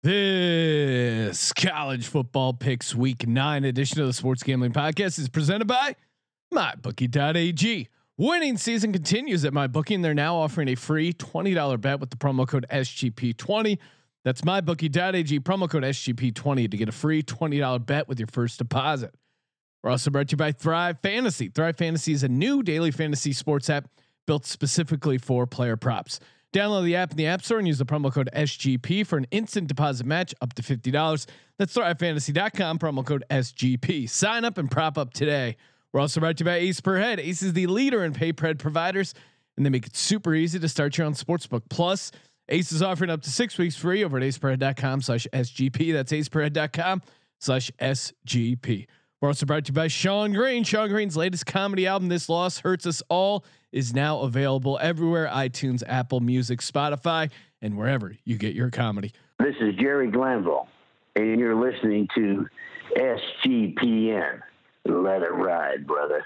This college football picks week nine edition of the Sports Gambling Podcast is presented by MyBookie.ag. Winning season continues at MyBookie, and they're now offering a free $20 bet with the promo code SGP20. That's MyBookie.ag, promo code SGP20 to get a free $20 bet with your first deposit. We're also brought to you by Thrive Fantasy. Thrive Fantasy is a new daily fantasy sports app built specifically for player props. Download the app in the App Store and use the promo code SGP for an instant deposit match up to $50. That's thrivefantasy.com, promo code SGP. Sign up and prop up today. We're also brought to you by Ace Per Head. Ace is the leader in pay per head providers, and they make it super easy to start your own sportsbook. Plus, Ace is offering up to six weeks free over at aceperhead.com slash SGP. That's aceperhead.com slash SGP. We're also brought to you by Sean Green. Sean Green's latest comedy album, This Loss Hurts Us All, is now available everywhere iTunes, Apple Music, Spotify, and wherever you get your comedy. This is Jerry Glanville, and you're listening to SGPN. Let it ride, brother.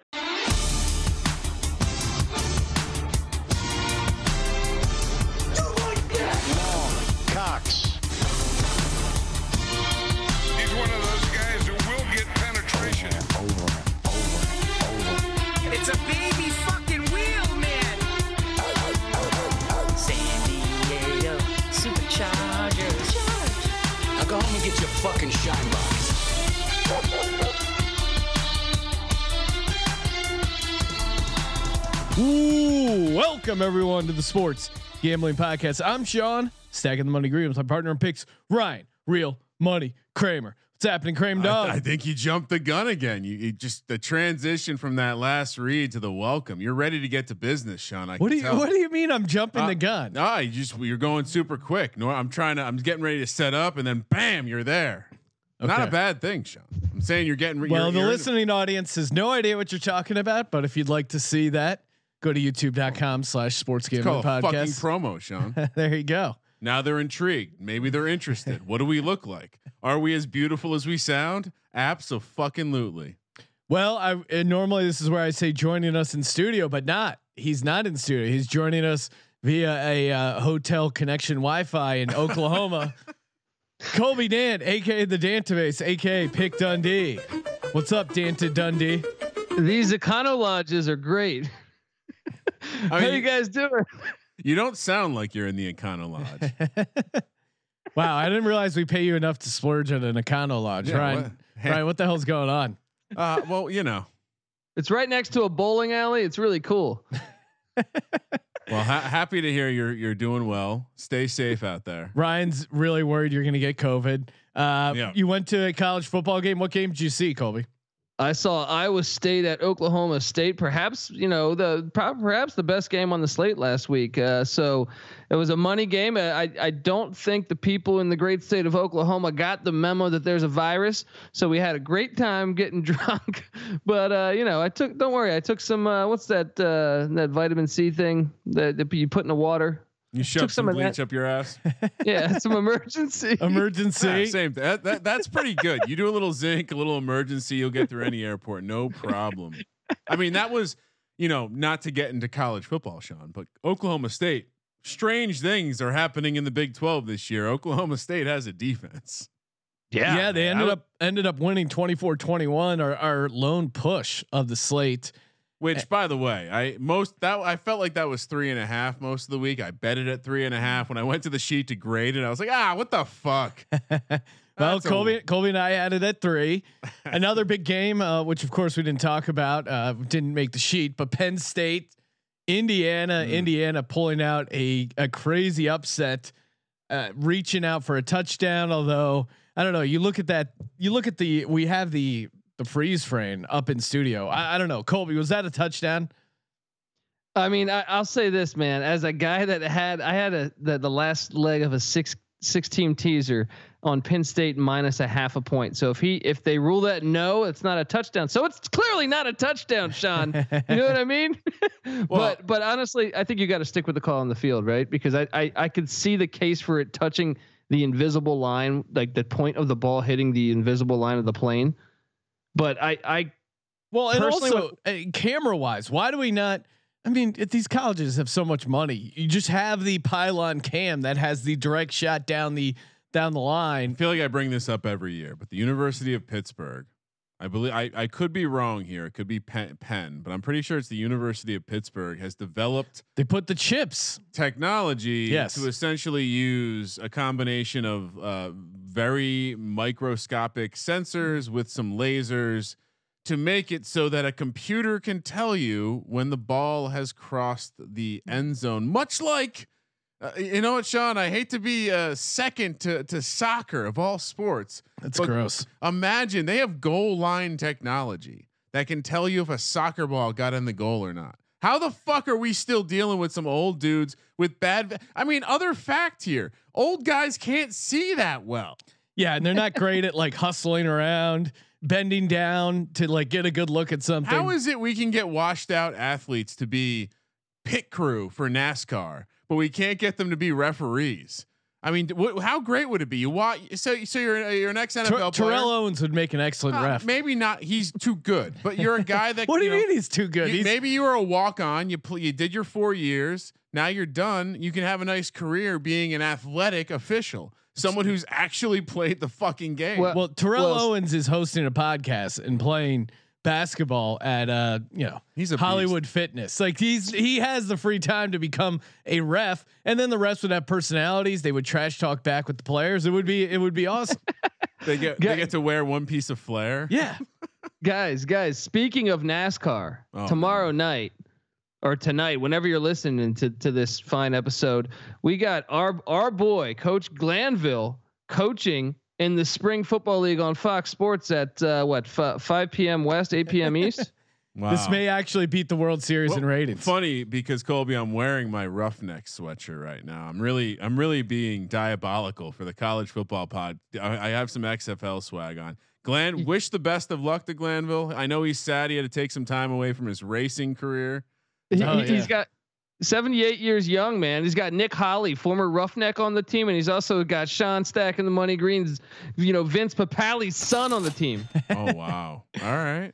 Get your fucking shine box. Ooh, welcome everyone to the Sports Gambling Podcast. I'm Sean, stacking the money green my partner in picks, Ryan, real money Kramer. What's happening, Kramer dog? I, I think you jumped the gun again. You, you just the transition from that last read to the welcome. You're ready to get to business, Sean. I what do you tell. What do you mean? I'm jumping Uh, the gun. No, you just you're going super quick. No, I'm trying to. I'm getting ready to set up, and then bam, you're there. Not a bad thing, Sean. I'm saying you're getting. Well, you're, the you're in listening audience has no idea what you're talking about, but if you'd like to see that, go to youtube.com slash sports It's gambling a fucking promo, Sean. there you go. Now they're intrigued. Maybe they're interested. what do we look like? Are we as beautiful as we sound? Absolutely. Well, I and normally this is where I say joining us in studio, but not. He's not in studio. He's joining us via a uh, hotel connection Wi-Fi in Oklahoma. Colby Dant, aka the Dantabase, aka Pick Dundee. What's up, Danta Dundee? These Econo lodges are great. How mean, you guys doing? You don't sound like you're in the Econo Lodge. Wow, I didn't realize we pay you enough to splurge at an Econo Lodge. Yeah, Ryan, what? Ryan, what the hell's going on? uh, well, you know. It's right next to a bowling alley. It's really cool. Well, ha- happy to hear you're you're doing well. Stay safe out there. Ryan's really worried you're going to get COVID. Uh, Yeah. You went to a college football game. What game did you see, Colby? I saw Iowa State at Oklahoma State. Perhaps you know the perhaps the best game on the slate last week. Uh, so it was a money game. I I don't think the people in the great state of Oklahoma got the memo that there's a virus. So we had a great time getting drunk. But uh, you know I took don't worry I took some uh, what's that uh, that vitamin C thing that, that you put in the water. You shoved some some bleach that. up your ass. Yeah, some Emergen-C. Emergen-C. Yeah, same. That, that that's pretty good. You do a little zinc, a little Emergen-C, you'll get through any airport, no problem. I mean, that was, you know, not to get into college football, Sean, but Oklahoma State. Strange things are happening in the Big Twelve this year. Oklahoma State has a defense. Yeah, yeah. they ended I- up ended up winning 24-21 our, our lone push of the slate. Which, by the way, I most that I felt like that was three and a half most of the week. I bet it at three and a half. When I went to the sheet to grade it, I was like, ah, what the fuck? Well, That's a- Colby, Colby and I had it at three. Another big game, uh, which of course we didn't talk about, uh, didn't make the sheet, but Penn State, Indiana, Mm. Indiana pulling out a a crazy upset, uh, reaching out for a touchdown. Although I don't know, you look at that, you look at the we have the the freeze frame up in studio. I, I don't know, Colby, was that a touchdown? I mean, I, I'll say this, man. As a guy that had, I had a the, the last leg of a six six team teaser on Penn State minus a half a point. So if he if they rule that no, it's not a touchdown. So it's clearly not a touchdown, Sean. you know what I mean? but but honestly, I think you got to stick with the call on the field, right? Because I, I I could see the case for it touching the invisible line, like the point of the ball hitting the invisible line of the plane. But I I Well, and Personally, also uh, camera wise, why do we not? I mean, if these colleges have so much money, you just have the pylon cam that has the direct shot down the down the I line. feel like I bring this up every year, but the University of Pittsburgh, I believe I, I could be wrong here. It could be Penn, Penn, but I'm pretty sure it's the University of Pittsburgh has developed They put the chips. technology Yes. to essentially use a combination of uh, very microscopic sensors with some lasers to make it so that a computer can tell you when the ball has crossed the end zone, much like. Uh, you know what, Sean? I hate to be uh, second to, to soccer of all sports. That's gross. Imagine they have goal line technology that can tell you if a soccer ball got in the goal or not. How the fuck are we still dealing with some old dudes with bad? va- I mean, other fact here: old guys can't see that well. Yeah, and they're not great at like hustling around, bending down to like get a good look at something. How is it we can get washed out athletes to be pit crew for NASCAR, but we can't get them to be referees? I mean, wh- how great would it be? You watch, so so you're you're an ex Ter- NFL player. Terrell Owens would make an excellent Uh, ref. maybe not. He's too good, but you're a guy that. what do you know, mean he's too good? You- He's, maybe you were a walk on. You pl- you did your four years. Now you're done. You can have a nice career being an athletic official, someone who's actually played the fucking game. Well- well, Terrell well, Owens is hosting a podcast and playing basketball at uh you know He's a Hollywood Fitness. Like he's he has the free time to become a ref, and then the refs would have personalities. They would trash talk back with the players. It would be it would be awesome. they get Guy- they get to wear one piece of flair. yeah, guys, guys. Speaking of NASCAR, Oh, tomorrow night or tonight, whenever you're listening to to this fine episode, we got our our boy Coach Glanville coaching in the Spring Football League on Fox Sports at uh, what f- 5 p.m. West, 8 p.m. East. Wow. this may actually beat the World Series Well, in ratings. Funny because Colby, I'm wearing my roughneck sweatshirt right now. I'm really, I'm really being diabolical for the college football pod. I, I have some XFL swag on. Glenn, wish the best of luck to Glanville. I know he's sad he had to take some time away from his racing career. He, Oh, he- He's yeah. got 78 years young, man. He's got Nick Holley, former Roughneck, on the team, and he's also got Sean Stack and the Money Greens, you know, Vince Papale's son on the team. Oh wow! All right.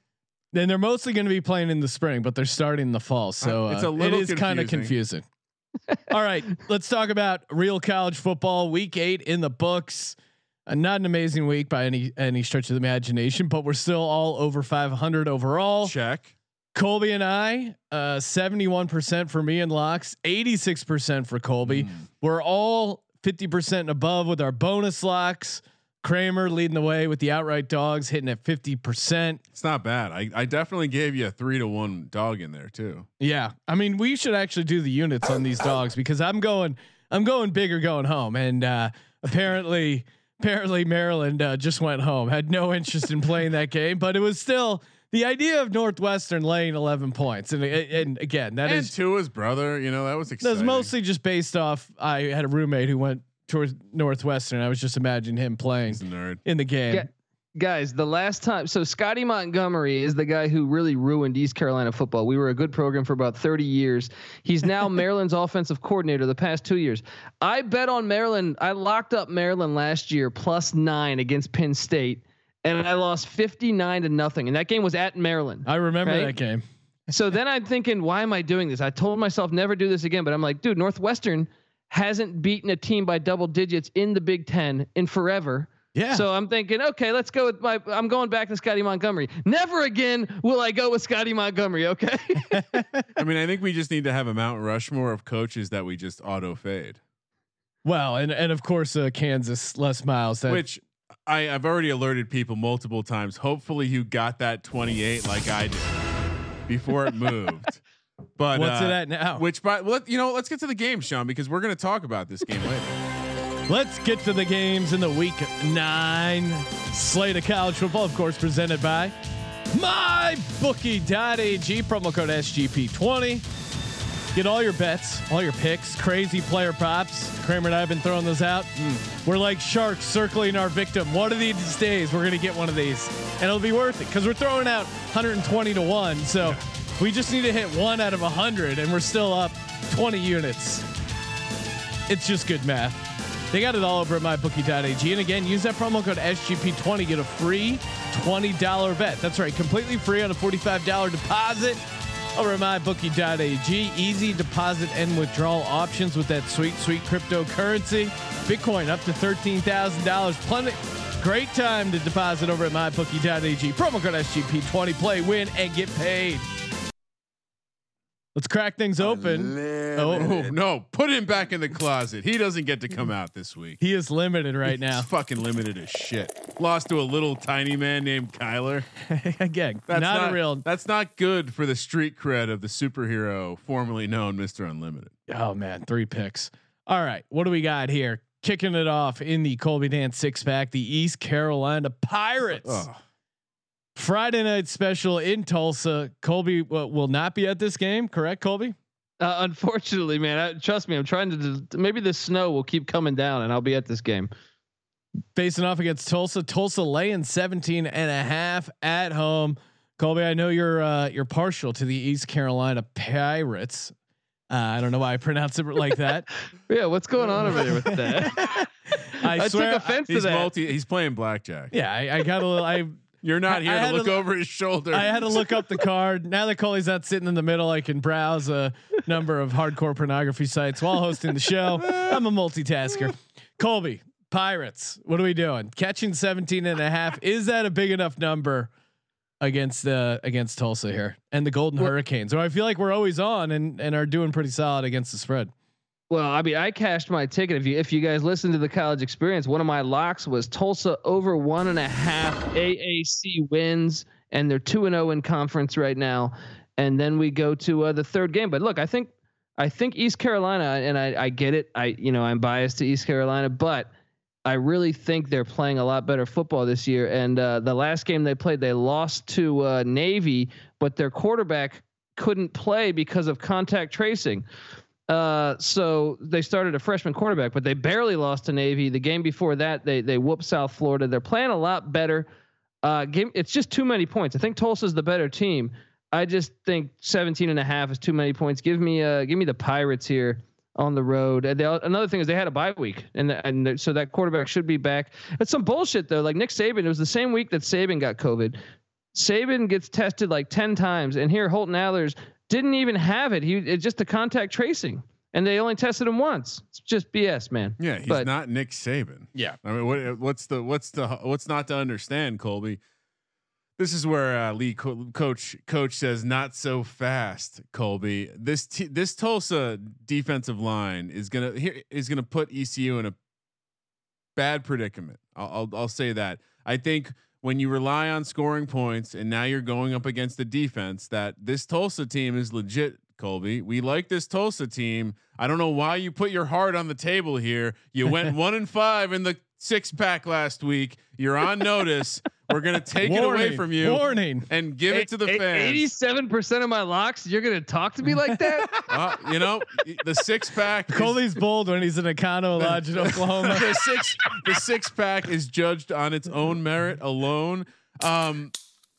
Then they're mostly going to be playing in the spring, but they're starting in the fall, so Uh, it's uh, a little it is kind of confusing. All right, let's talk about real college football. Week eight in the books. Uh, not an amazing week by any any stretch of the imagination, but we're still all over 500 overall. Check. Colby and I, uh, 71% for me and locks, 86% for Colby. Mm. We're all 50% and above with our bonus locks. Kramer leading the way with the outright dogs, hitting at 50%. It's not bad. I, I definitely gave you a three to one dog in there too. Yeah, I mean, we should actually do the units on these dogs because I'm going, I'm going big or going home, and uh, apparently, apparently Maryland uh, just went home. Had no interest in playing that game, but it was still the idea of Northwestern laying 11 points, and and again, that and is Tua's brother, you know, that was that exciting. was mostly just based off. I had a roommate who went towards Northwestern. I was just imagining him playing nerd. in the game. Yeah. Guys, the last time, so Scottie Montgomery is the guy who really ruined East Carolina football. We were a good program for about 30 years. He's now Maryland's offensive coordinator the past two years. I bet on Maryland. I locked up Maryland last year plus nine against Penn State, and I lost 59 to nothing. And that game was at Maryland. I remember Right? that game. So then I'm thinking, why am I doing this? I told myself never do this again, but I'm like, dude, Northwestern hasn't beaten a team by double digits in the Big Ten in forever. Yeah. So I'm thinking, okay, let's go with my. I'm going back to Scottie Montgomery. Never again will I go with Scottie Montgomery. Okay. I mean, I think we just need to have a Mount Rushmore of coaches that we just auto fade. well, and and of course uh, Kansas Les Miles. That, Which I, I've already alerted people multiple times. Hopefully, you got that 28 like I did before it moved. But what's uh, it at now? Which, by let, you know, let's get to the game, Sean, because we're going to talk about this game later. Let's get to the games in the week nine slate of college football, of course, presented by mybookie.ag, promo code SGP20. Get all your bets, all your picks, crazy player props. Kramer and I have been throwing those out. Hmm. We're like sharks circling our victim. One of these days, we're going to get one of these, and it'll be worth it because we're throwing out 120 to one. So we just need to hit one out of 100, and we're still up 20 units. It's just good math. They got it all over at mybookie.ag. And again, use that promo code SGP20, get a free $20 bet. That's right, completely free on a $45 deposit. Over at mybookie.ag. Easy deposit and withdrawal options with that sweet, sweet cryptocurrency. Bitcoin up to $13,000. Plenty. Great time to deposit over at mybookie.ag. Promo code SGP20. Play, win, and get paid. Let's crack things open. Oh no! Put him back in the closet. He doesn't get to come out this week. He is limited right now. He's fucking limited as shit. Lost to a little tiny man named Kyler. Again, That's not, a real. That's not good for the street cred of the superhero formerly known Mister Unlimited. Oh man, three picks. All right, what do we got here? Kicking it off in the Colby Dant six pack, the East Carolina Pirates. Oh, Friday night special in Tulsa. Colby will will not be at this game, correct, Colby? Uh, unfortunately, man, I, trust me, I'm trying to. Maybe the snow will keep coming down, and I'll be at this game. Facing off against Tulsa. Tulsa laying 17 and a half at home. Colby, I know you're uh, you're partial to the East Carolina Pirates. Uh, I don't know why I pronounce it like that. Yeah, what's going on over there with that? I, I, swear, took offense to he's that. multi. He's playing blackjack. yeah, I, I got a little. I You're not here to look to- over his shoulder. I had to look up the card. Now that Colby's not sitting in the middle, I can browse a number of hardcore pornography sites while hosting the show. I'm a multitasker. Colby, Pirates, what are we doing? Catching 17 and a half. Is that a big enough number against the against Tulsa here and the Golden Hurricanes? So I feel like we're always on and and are doing pretty solid against the spread. Well, I mean, I cashed my ticket. If you if you guys listen to the college experience, one of my locks was Tulsa over one and a half AAC wins, and they're two and zero in conference right now. And then we go to uh, the third game. But look, I think I think East Carolina, and I, I get it. I you know I'm biased to East Carolina, but I really think they're playing a lot better football this year. And uh, the last game they played, they lost to uh, Navy, but their quarterback couldn't play because of contact tracing. Uh, so they started a freshman quarterback, but they barely lost to Navy. The game before that, they they whooped South Florida. They're playing a lot better. Uh, game it's just too many points. I think Tulsa's the better team. I just think 17 and a half is too many points. Give me uh give me the Pirates here on the road. They, another thing is they had a bye week, and and so that quarterback should be back. It's some bullshit though. Like Nick Saban, it was the same week that Saban got COVID. Saban gets tested like 10 times, and here Holton Ahlers didn't even have it. He it's just the contact tracing, and they only tested him once. It's just BS, man. yeah, he's but- not Nick Saban. Yeah. I mean, what, what's the what's the what's not to understand, Colby? This is where uh, Lee co- coach coach says not so fast, Colby. This t- this Tulsa defensive line is gonna here is gonna put ECU in a bad predicament. I'll, I'll I'll say that. I think when you rely on scoring points and now you're going up against the defense, that this Tulsa team is legit. Colby, we like this Tulsa team. I don't know why you put your heart on the table here. You went one and five in the six pack last week. You're on notice. We're gonna take it away from you Warning. and give it to the fans. Eighty-seven percent of my locks. You're gonna talk to me like that? Uh, you know, the six pack. is- Colby's bold when he's in Econo Lodge in Oklahoma. the six the six pack is judged on its own merit alone. Um,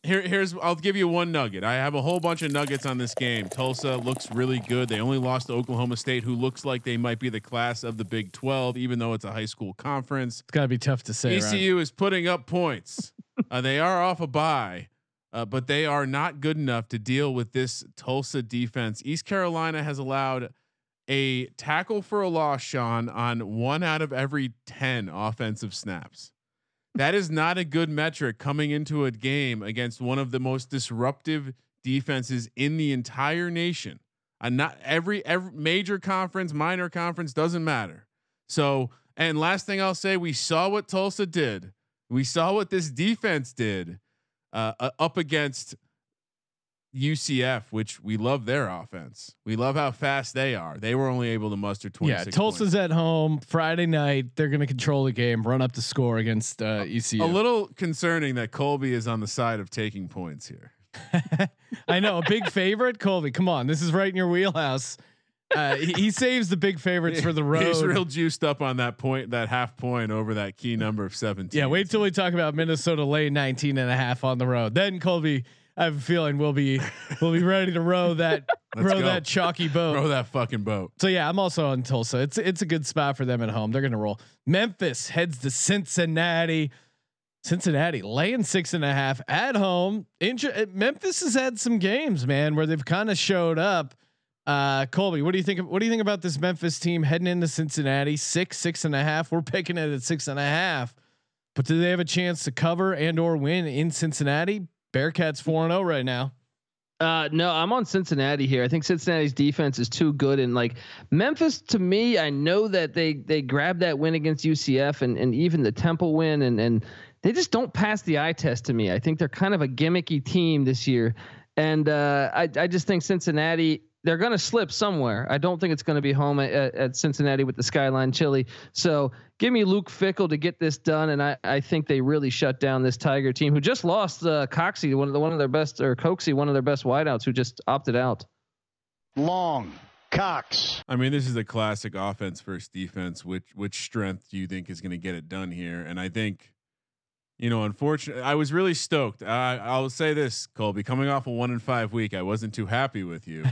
here here's I'll give you one nugget. I have a whole bunch of nuggets on this game. Tulsa looks really good. They only lost to Oklahoma State, who looks like they might be the class of the Big Twelve, even though it's a high school conference. It's got to be tough to say. right? ECU is putting up points. uh, they are off a bye, uh, but they are not good enough to deal with this Tulsa defense. East Carolina has allowed a tackle for a loss, Sean, on one out of every 10 offensive snaps. That is not a good metric coming into a game against one of the most disruptive defenses in the entire nation. And not every every major conference, minor conference doesn't matter. So, and last thing I'll say, we saw what Tulsa did. We saw what this defense did uh, uh, up against UCF, which we love their offense. We love how fast they are. They were only able to muster 26 Yeah, Tulsa's points. at home Friday night. They're going to control the game, run up the score against uh, ECU. a little concerning that Colby is on the side of taking points here. I know a big favorite, Colby. Come on, this is right in your wheelhouse. Uh, he, he saves the big favorites for the road. He's real juiced up on that point, that half point over that key number of 17. yeah, wait till we talk about Minnesota lay 19 and a half on the road. Then Colby, I have a feeling we'll be we'll be ready to row that row go. that chalky boat. Row that fucking boat. So yeah, I'm also on Tulsa. It's it's a good spot for them at home. They're gonna roll. Memphis heads to Cincinnati. Cincinnati laying six and a half at home. Inter- Memphis has had some games, man, where they've kind of showed up. Uh, Colby, what do you think? Of, what do you think about this Memphis team heading into Cincinnati? Six, six and a half. We're picking it at six and a half. But do they have a chance to cover and or win in Cincinnati? Bearcats four and zero right now. Uh, no, I'm on Cincinnati here. I think Cincinnati's defense is too good, and like Memphis, to me, I know that they they grabbed that win against UCF and and even the Temple win, and and they just don't pass the eye test to me. I think they're kind of a gimmicky team this year, and uh, I I just think Cincinnati they're going to slip somewhere. I don't think it's going to be home at, at, Cincinnati with the skyline chili. So give me Luke Fickell to get this done, and I, I think they really shut down this Tiger team who just lost uh, Coxie, one of the one of their best or Coxie, one of their best wideouts, who just opted out. Long. Cox. I mean, this is a classic offense versus defense. Which which strength do you think is going to get it done here? And I think you know, unfortunately, I was really stoked. Uh, I'll say this, Colby, coming off a one in five week, I wasn't too happy with you.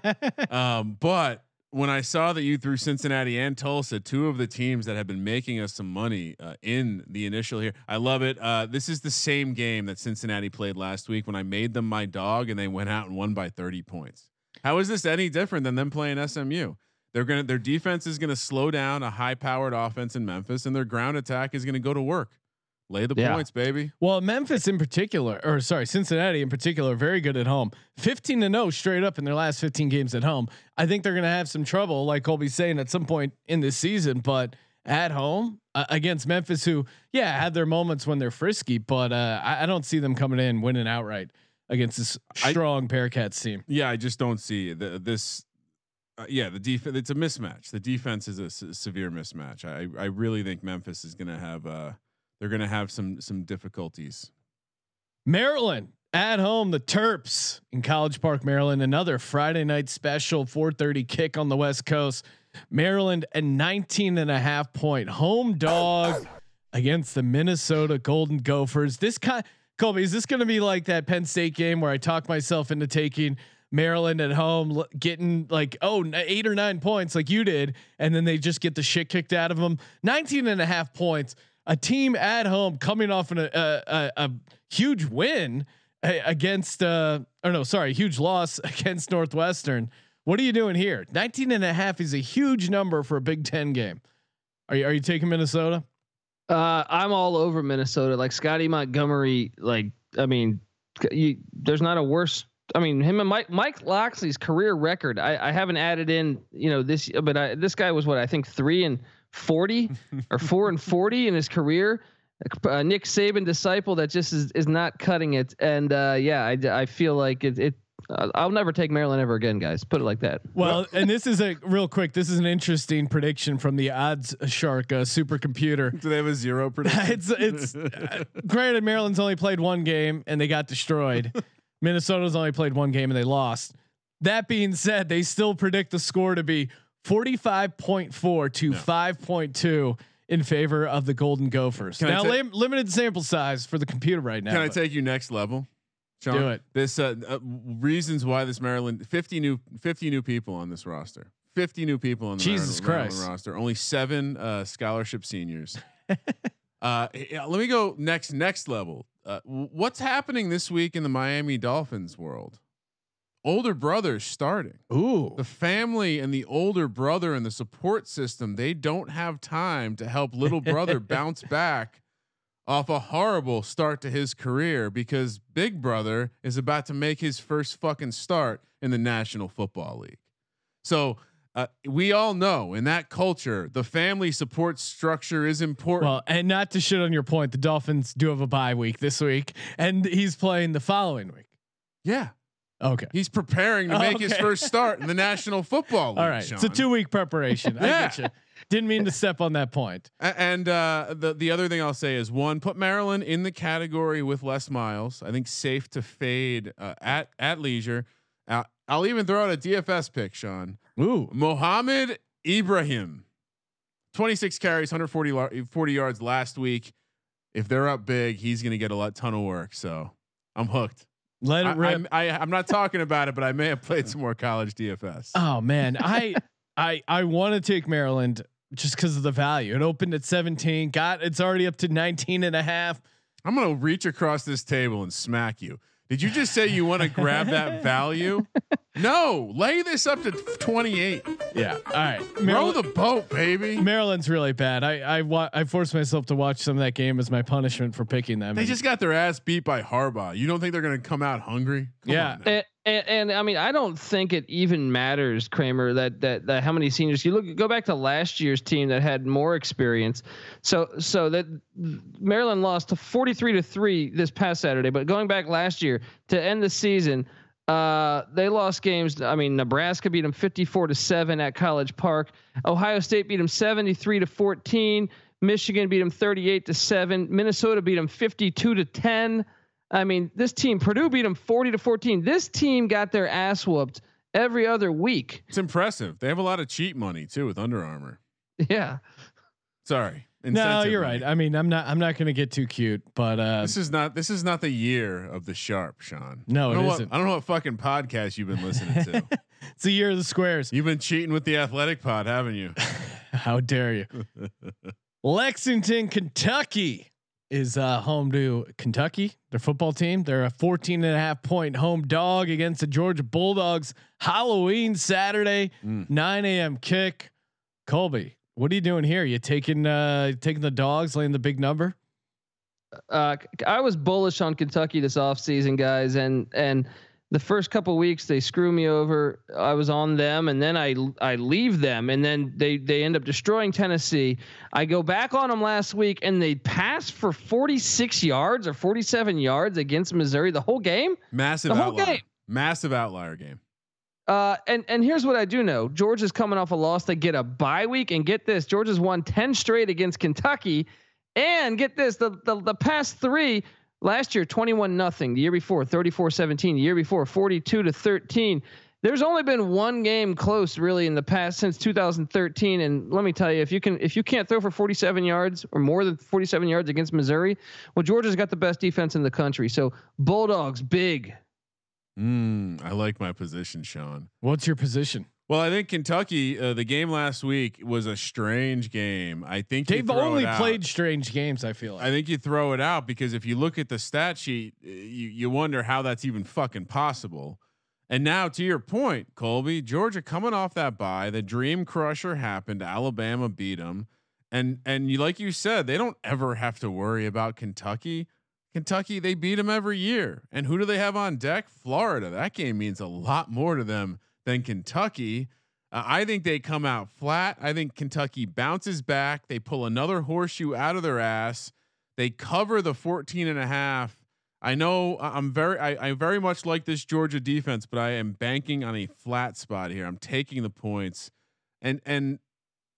um, but when I saw that you threw Cincinnati and Tulsa, two of the teams that have been making us some money uh, in the initial here, I love it. Uh, this is the same game that Cincinnati played last week when I made them my dog and they went out and won by 30 points. How is this any different than them playing SMU? They're gonna their defense is gonna slow down a high powered offense in Memphis, and their ground attack is gonna go to work. Lay the yeah. points, baby. Well, Memphis in particular, or sorry, Cincinnati in particular, very good at home. 15 to 0 straight up in their last 15 games at home. I think they're going to have some trouble, like Colby's saying, at some point in this season. But at home uh, against Memphis, who, yeah, had their moments when they're frisky, but uh, I, I, don't see them coming in winning outright against this strong I, Bearcats team. Yeah, I just don't see the, this. Uh, yeah, the defense. It's a mismatch. The defense is a s- severe mismatch. I I really think Memphis is going to have. Uh, they're going to have some some difficulties. Maryland at home, the Terps in College Park, Maryland. Another Friday night special, 4:30 kick on the West Coast. Maryland a 19 and a half point home dog against the Minnesota Golden Gophers. This kind, Colby, is this going to be like that Penn State game where I talk myself into taking Maryland at home, getting like oh eight or nine points like you did, and then they just get the shit kicked out of them. 19 and a half points a team at home coming off an, a, a, a huge win against uh or no sorry huge loss against northwestern. What are you doing here? 19 and a half is a huge number for a big 10 game. Are you are you taking minnesota? Uh i'm all over minnesota. Like scottie montgomery like i mean you, there's not a worse I mean, him and Mike Mike Locksley's career record. I, I haven't added in, you know, this, but I, this guy was what I think three and 40 or four and 40 in his career. Uh, Nick Saban disciple that just is, is not cutting it. And uh, yeah, I, I feel like it, it uh, I'll never take Maryland ever again, guys. Put it like that. Well, and this is a real quick. This is an interesting prediction from the Odds Shark uh, supercomputer. Do they have a zero prediction? it's it's uh, granted Maryland's only played one game and they got destroyed. Minnesota's only played one game and they lost. That being said, they still predict the score to be 45.4 to 5.2 in favor of the Golden Gophers. Can now, ta- lim- limited sample size for the computer right now. Can I take you next level? Sean, do it. This uh, uh, reasons why this Maryland 50 new 50 new people on this roster. 50 new people on the Jesus Maryland, Christ. Maryland roster. Only seven uh, scholarship seniors. uh, let me go next next level. Uh, what's happening this week in the Miami Dolphins world? Older brothers starting. Ooh. The family and the older brother and the support system, they don't have time to help little brother bounce back off a horrible start to his career because big brother is about to make his first fucking start in the National Football League. So, uh, we all know in that culture, the family support structure is important. Well, and not to shit on your point, the Dolphins do have a bye week this week, and he's playing the following week. Yeah. Okay. He's preparing to make okay. his first start in the National Football League. All right. Sean. It's a two week preparation. yeah. I get you. Didn't mean to step on that point. And uh, the the other thing I'll say is one, put Maryland in the category with Les Miles. I think safe to fade uh, at at leisure. Uh, I'll even throw out a DFS pick, Sean. Ooh, Mohamed Ibrahim, 26 carries, 140 40 yards last week. If they're up big, he's going to get a lot ton of work. So I'm hooked. Let it rip. I, I, I'm not talking about it, but I may have played some more college DFS. Oh man, I I I want to take Maryland just because of the value. It opened at 17, got it's already up to 19 and a half. I'm gonna reach across this table and smack you. Did you just say you want to grab that value? No, lay this up to 28. Yeah. All right. Row the boat, baby. Maryland's really bad. I I wa- I forced myself to watch some of that game as my punishment for picking them. They just got their ass beat by Harbaugh. You don't think they're gonna come out hungry? Come Yeah. on now. And, and, I mean, I don't think it even matters, Kramer, that, that that how many seniors you look go back to last year's team that had more experience. So so that Maryland lost to 43 to 3 this past Saturday, but going back last year to end the season, uh, they lost games. I mean, Nebraska beat them 54 to 7 at College Park. Ohio State beat them 73 to 14. Michigan beat them 38 to 7. Minnesota beat them 52 to 10. I mean, this team, Purdue beat them 40 to 14. This team got their ass whooped every other week. It's impressive. They have a lot of cheat money too with Under Armour. Yeah. Sorry. no, you're right. I mean, I'm not. I'm not going to get too cute, but uh, This is not. This is not the year of the sharp, Sean. No, I don't it know isn't. What, I don't know what fucking podcast you've been listening to. it's the year of the squares. you've been cheating with the athletic pod, haven't you? How dare you? Lexington, Kentucky is uh, home to Kentucky, their football team. They're a 14 and a half point home dog against the Georgia Bulldogs. Halloween Saturday, Mm. 9 a.m. kick. Colby, what are you doing here? You taking uh taking the dogs, laying the big number? Uh, I was bullish on Kentucky this offseason, guys, and and the first couple weeks they screw me over. I was on them, and then I I leave them, and then they they end up destroying Tennessee. I go back on them last week, and they pass for 46 yards or 47 yards against Missouri the whole game. Massive The whole outlier. game. Massive outlier game. Uh, and and here's what I do know: Georgia's coming off a loss. They get a bye week, and get this: Georgia's won 10 straight against Kentucky, and get this: the the, the past three last year 21 nothing, the year before 34-17, the year before 42 to 13. There's only been one game close really in the past since 2013, and let me tell you, if you can if you can't throw for 47 yards or more than 47 yards against Missouri, well, Georgia's got the best defense in the country. So Bulldogs big. Mm, I like my position, Sean. What's your position? Well, I think Kentucky. Uh, the game last week was a strange game. I think They've only played strange games. I feel like. I think you throw it out because if you look at the stat sheet, uh, you you wonder how that's even fucking possible. And now to your point, Colby, Georgia coming off that bye, the dream crusher happened. Alabama beat them, and and you like you said, they don't ever have to worry about Kentucky. Kentucky, they beat them every year. And who do they have on deck? Florida. That game means a lot more to them than Kentucky. Uh, I think they come out flat. I think Kentucky bounces back. They pull another horseshoe out of their ass. They cover the 14 and a half. I know I'm very, I, I very much like this Georgia defense, but I am banking on a flat spot here. I'm taking the points and, and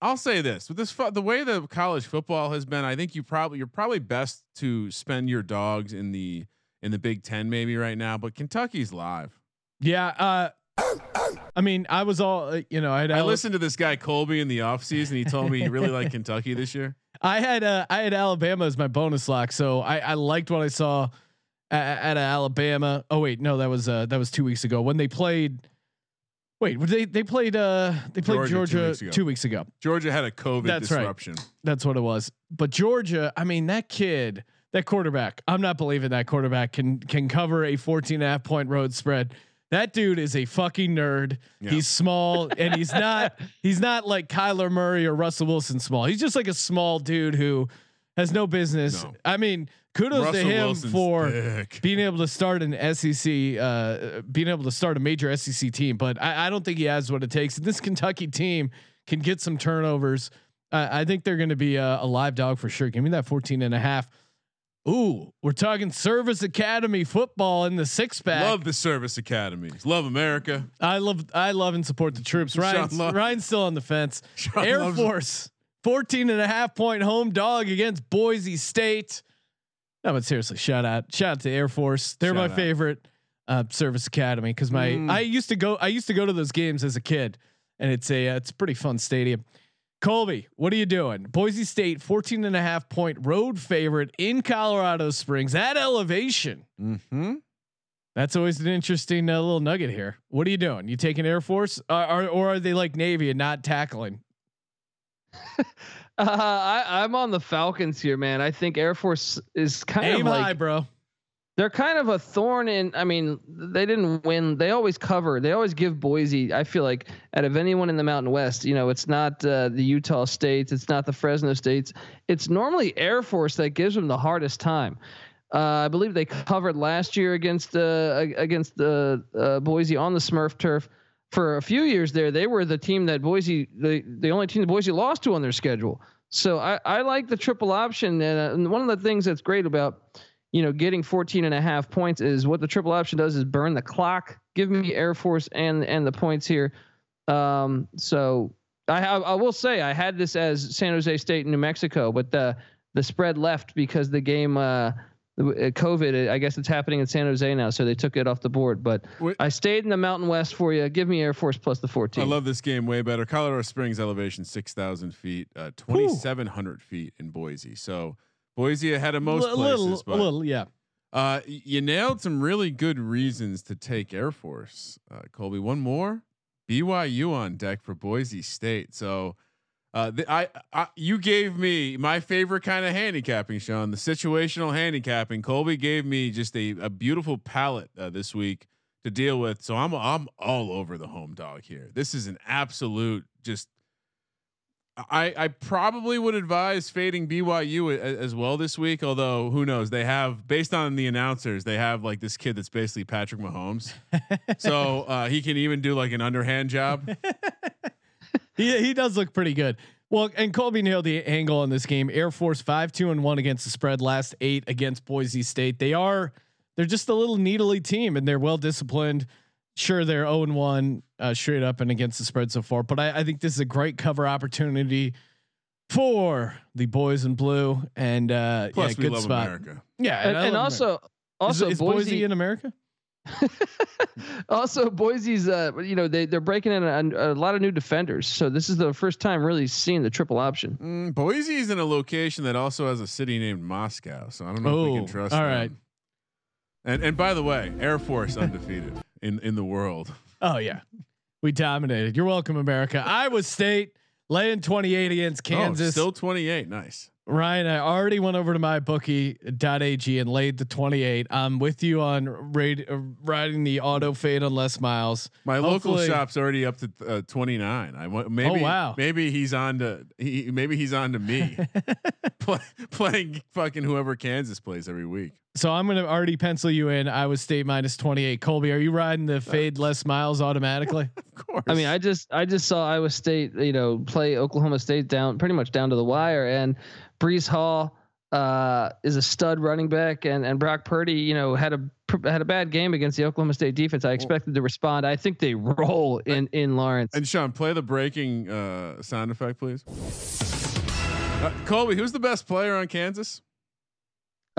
I'll say this with this, the way the college football has been, I think you probably, you're probably best to spend your dogs in the, in the Big Ten maybe right now, but Kentucky's live. yeah. Uh, I mean, I was all you know. I had I listened to this guy Colby in the offseason. He told me he really liked Kentucky this year. I had uh, I had Alabama as my bonus lock, so I, I liked what I saw at, at Alabama. Oh wait, no, that was uh, that was two weeks ago when they played. Wait, they they played uh they played Georgia two weeks ago. two weeks ago. Georgia had a COVID That's right. disruption. That's what it was. But Georgia, I mean, that kid, that quarterback, I'm not believing that quarterback can can cover a 14 and a half point road spread. That dude is a fucking nerd. Yeah. He's small and he's not he's not like Kyler Murray or Russell Wilson small. He's just like a small dude who has no business. No. I mean, kudos Russell to him Wilson's for thick. being able to start an SEC, uh, being able to start a major SEC team. But I, I don't think he has what it takes. And this Kentucky team can get some turnovers. Uh, I think they're going to be a, a live dog for sure. Give me that 14 and a half. Ooh, we're talking Service Academy football in the six pack. Love the service academies. Love America. I love, I love and support the troops. Ryan's, love- Ryan's still on the fence. Sean Air Force 14 and a half point home dog against Boise State. No, but seriously, shout out, shout out to Air Force. They're my out. favorite uh, service academy because my Mm. I used to go I used to go to those games as a kid, and it's a uh, it's a pretty fun stadium. Colby, what are you doing? Boise State 14 and a half point road favorite in Colorado Springs at elevation. Mm-hmm. That's always an interesting uh, little nugget here. What are you doing? You taking Air Force, uh, or, or are they like Navy and not tackling? Uh, I, I'm on the Falcons here, man. I think Air Force is kind Aim of like high, bro. They're kind of a thorn in. I mean, they didn't win. They always cover. They always give Boise. I feel like out of anyone in the Mountain West, you know, it's not uh, the Utah states. It's not the Fresno states. It's normally Air Force that gives them the hardest time. Uh, I believe they covered last year against uh, against the uh, Boise on the Smurf turf. For a few years there, they were the team that Boise, the the only team that Boise lost to on their schedule. So I, I like the triple option, and, uh, and one of the things that's great about you know getting 14 and a half points is what the triple option does is burn the clock. Give me Air Force and and the points here. Um, so I I, I will say I had this as San Jose State and New Mexico, but the the spread left because the game. Uh, COVID, I guess it's happening in San Jose now, so they took it off the board. But Wait. I stayed in the Mountain West for you. Give me Air Force plus the 14. I love this game way better. Colorado Springs elevation six thousand feet, uh, twenty seven hundred feet in Boise. So Boise ahead of most Li- places, little, but little, yeah. uh, you nailed some really good reasons to take Air Force. Uh, Colby, one more BYU on deck for Boise State. So. Uh, the, I, I, you gave me my favorite kind of handicapping, Sean. The situational handicapping. Colby gave me just a, a beautiful palette uh, this week to deal with. So I'm I'm all over the home dog here. This is an absolute just. I I probably would advise fading BYU a- as well this week. Although who knows? They have based on the announcers, they have like this kid that's basically Patrick Mahomes. so uh, he can even do like an underhand job. He he does look pretty good. Well, and Colby nailed the angle on this game. Air Force five two and one against the spread. Last eight against Boise State. They are they're just a little needly team, and they're well disciplined. Sure, they're zero and one uh, straight up and against the spread so far, but I, I think this is a great cover opportunity for the boys in blue. And uh, Plus, yeah, we good love spot. America. Yeah, and, I and also, America. also is, is Boise, Boise in America? also Boise's, uh, you know, they they're breaking in a, a lot of new defenders. So this is the first time really seeing the triple option. Mm, Boise is in a location that also has a city named Moscow, so I don't know if we Oh, can trust. all them. right. And and by the way, Air Force undefeated in in the world. Oh yeah, we dominated. You're welcome, America. Iowa State laying 28 against Kansas. Oh, still 28. Nice. Ryan, I already went over to mybookie.ag and laid the 28. I'm with you on raid, uh, riding the auto fade on Les Miles. My local shop's already up to uh, 29. I want maybe Oh, wow. maybe he's on to he maybe he's on to me Play, playing fucking whoever Kansas plays every week. So I'm gonna already pencil you in. Iowa State minus 28. Colby, are you riding the fade Les Miles automatically? Of course. I mean, I just I just saw Iowa State, you know, play Oklahoma State down pretty much down to the wire, and Breece Hall uh, is a stud running back, and and Brock Purdy, you know, had a had a bad game against the Oklahoma State defense. I expected to respond. I think they roll in in Lawrence. and Sean, play the breaking uh, sound effect, please. Uh, Colby, who's the best player on Kansas?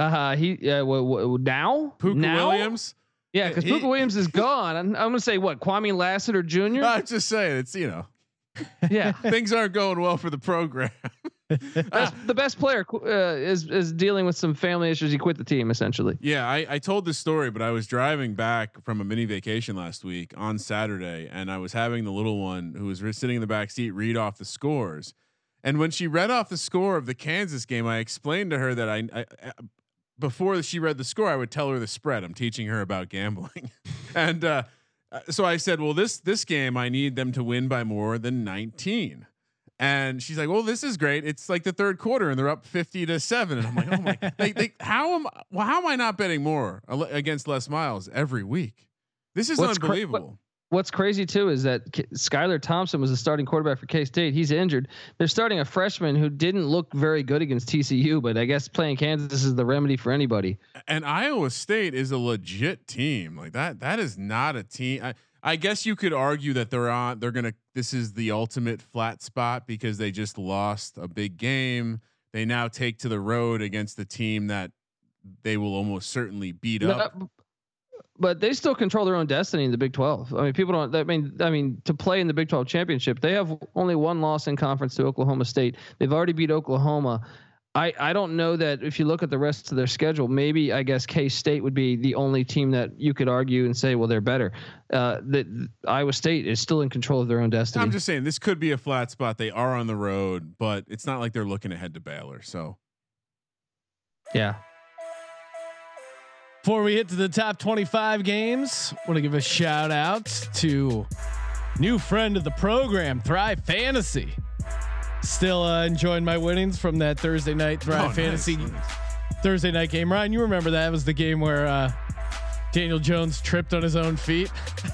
Uh, he uh, w- w- now Pooka now? Williams. Yeah, because Pooka Williams is gone. I'm, I'm gonna say what Kwamie Lassiter Jr. I'm just saying, it's you know yeah, things aren't going well for the program. best, the best player uh, is is dealing with some family issues. He quit the team essentially. Yeah, I, I told this story, but I was driving back from a mini vacation last week on Saturday, and I was having the little one who was sitting in the back seat read off the scores. And when she read off the score of the Kansas game, I explained to her that I, I I- before she read the score, I would tell her the spread. I'm teaching her about gambling, and uh, uh, so I said, "Well, this this game, I need them to win by more than 19." And she's like, "Well, this is great. It's like the third quarter, and they're up fifty to seven. And I'm like, "Oh my! like, like, how am well, how am I not betting more against Les Miles every week? This is What's cra- unbelievable." What's crazy too is that K- Skylar Thompson was the starting quarterback for K State. He's injured. They're starting a freshman who didn't look very good against TCU, but I guess playing Kansas is the remedy for anybody. and Iowa State is a legit team. Like that, that is not a team. I, I guess you could argue that they're on. They're gonna. This is the ultimate flat spot because they just lost a big game. They now take to the road against the team that they will almost certainly beat up. But they still control their own destiny in the Big 12. I mean, people don't. I mean, I mean, to play in the Big 12 championship, they have only one loss in conference to Oklahoma State. They've already beat Oklahoma. I, I don't know that if you look at the rest of their schedule, maybe I guess K State would be the only team that you could argue and say, well, they're better. Uh, that Iowa State is still in control of their own destiny. I'm just saying this could be a flat spot. They are on the road, but it's not like they're looking ahead to Baylor. So yeah. Before we hit to the top 25 games, want to give a shout out to new friend of the program, Thrive Fantasy. Still uh, enjoying my winnings from that Thursday night Thrive Oh, Fantasy nice, nice. Thursday night game. Ryan, you remember that It was the game where uh, Daniel Jones tripped on his own feet.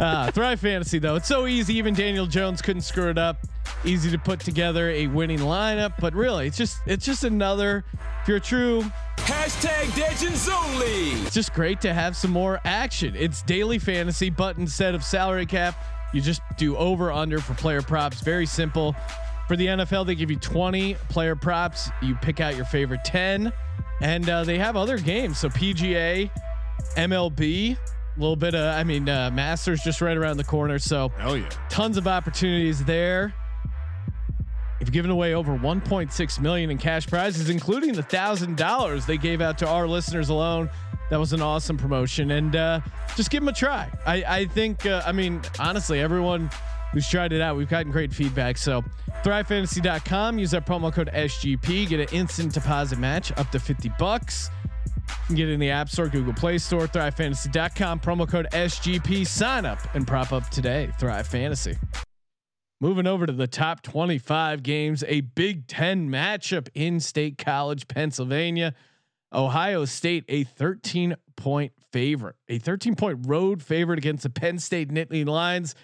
uh, Thrive Fantasy though, it's so easy. Even Daniel Jones couldn't screw it up. Easy to put together a winning lineup, but really, it's just it's just another. If you're a true Hashtag Legends only. it's just great to have some more action. It's daily fantasy, but instead of salary cap, you just do over under for player props. Very simple. For the NFL, they give you 20 player props. You pick out your favorite 10, and uh, they have other games. So PGA, MLB, a little bit of, I mean, uh, Masters just right around the corner. So hell yeah. tons of opportunities there. You've given away over 1.6 million in cash prizes, including the thousand dollars they gave out to our listeners alone. That was an awesome promotion, and uh, just give them a try. I, I think, uh, I mean, honestly, everyone who's tried it out, we've gotten great feedback. So, thrivefantasy.com, use that promo code SGP, get an instant deposit match up to 50 bucks. Get it in the App Store, Google Play Store, thrivefantasy.com, promo code SGP. Sign up and prop up today. Thrive Fantasy. Moving over to the top 25 games, a Big Ten matchup in State College, Pennsylvania. Ohio State, a 13 point favorite, a 13 point road favorite against the Penn State Nittany Lions,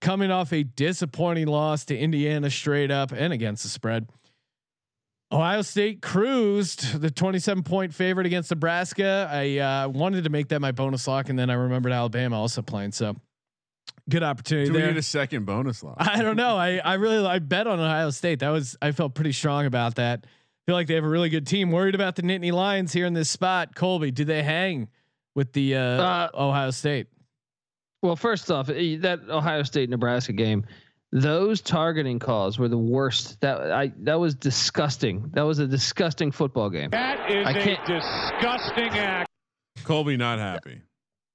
coming off a disappointing loss to Indiana straight up and against the spread. Ohio State cruised the 27 point favorite against Nebraska. I uh, wanted to make that my bonus lock, and then I remembered Alabama also playing. So good opportunity Do we there. need a second bonus lock? I don't know. I I really I bet on Ohio State. That was I felt pretty strong about that. Feel like they have a really good team. Worried about the Nittany Lions here in this spot. Colby, do they hang with the uh, Uh, Ohio State? Well, first off, eh, that Ohio State Nebraska game, those targeting calls were the worst. That I that was disgusting. That was a disgusting football game. That is I a can't- disgusting act. Colby not happy.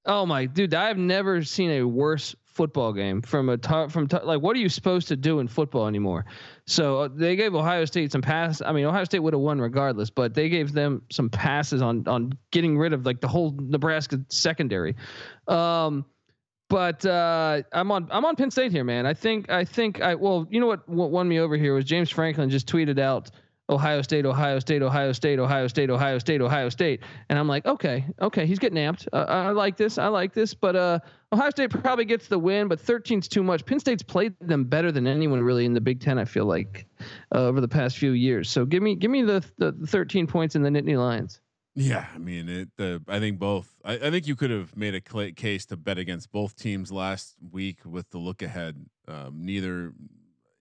Oh my dude, I've never seen a worse football game from a from like what are you supposed to do in football anymore? So uh, they gave Ohio State some pass. I mean, Ohio State would have won regardless, but they gave them some passes on on getting rid of like the whole Nebraska secondary. Um, but uh, I'm on I'm on Penn State here, man. I think I think I well, you know what what won me over here was James Franklin just tweeted out Ohio State, Ohio State, Ohio State, Ohio State, Ohio State, Ohio State, and I'm like, okay, okay, he's getting amped. Uh, I like this, I like this, but uh, Ohio State probably gets the win, but 13's too much. Penn State's played them better than anyone really in the Big Ten. I feel like uh, over the past few years. So give me give me the the 13 points in the Nittany Lions. Yeah, I mean it. The I think both. I, I think you could have made a case to bet against both teams last week with the look ahead. Um, neither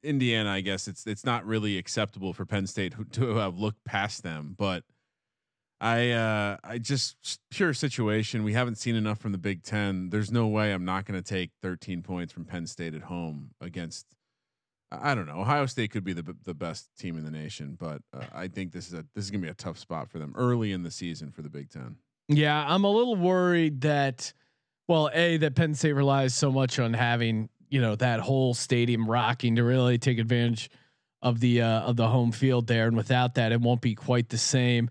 Indiana, I guess it's it's not really acceptable for Penn State to have looked past them, but I uh I just pure situation. We haven't seen enough from the Big Ten. There's no way I'm not going to take 13 points from Penn State at home against. I don't know. Ohio State could be the the best team in the nation, but uh, I think this is a this is gonna be a tough spot for them early in the season for the Big Ten. Yeah, I'm a little worried that, well, a that Penn State relies so much on having you know that whole stadium rocking to really take advantage of the uh, of the home field there, and without that, it won't be quite the same.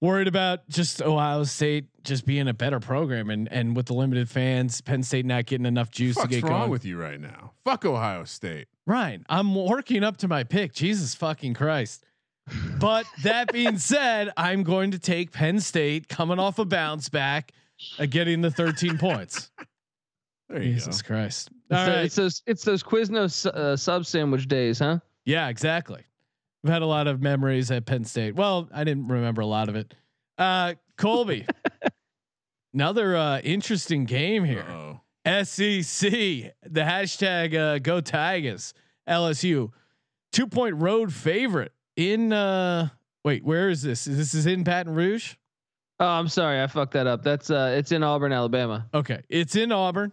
Worried about just Ohio State just being a better program, and and with the limited fans, Penn State not getting enough juice to get going. What's wrong going. with you right now? Fuck Ohio State. Ryan, I'm working up to my pick. Jesus fucking Christ. But that being said, I'm going to take Penn State coming off a bounce back, uh, getting the 13 points. There you Jesus Christ. It's, All the- right. it's those it's those Quiznos uh, sub sandwich days, huh? Yeah, exactly. We've had a lot of memories at Penn State. Well, I didn't remember a lot of it. Uh, Colby, another uh, interesting game here. Uh-oh. SEC, the hashtag uh, Go Tigers, LSU, two point road favorite in. uh Wait, where is this? This is in Baton Rouge. Oh, I'm sorry, I fucked that up. That's uh, it's in Auburn, Alabama. Okay, it's in Auburn,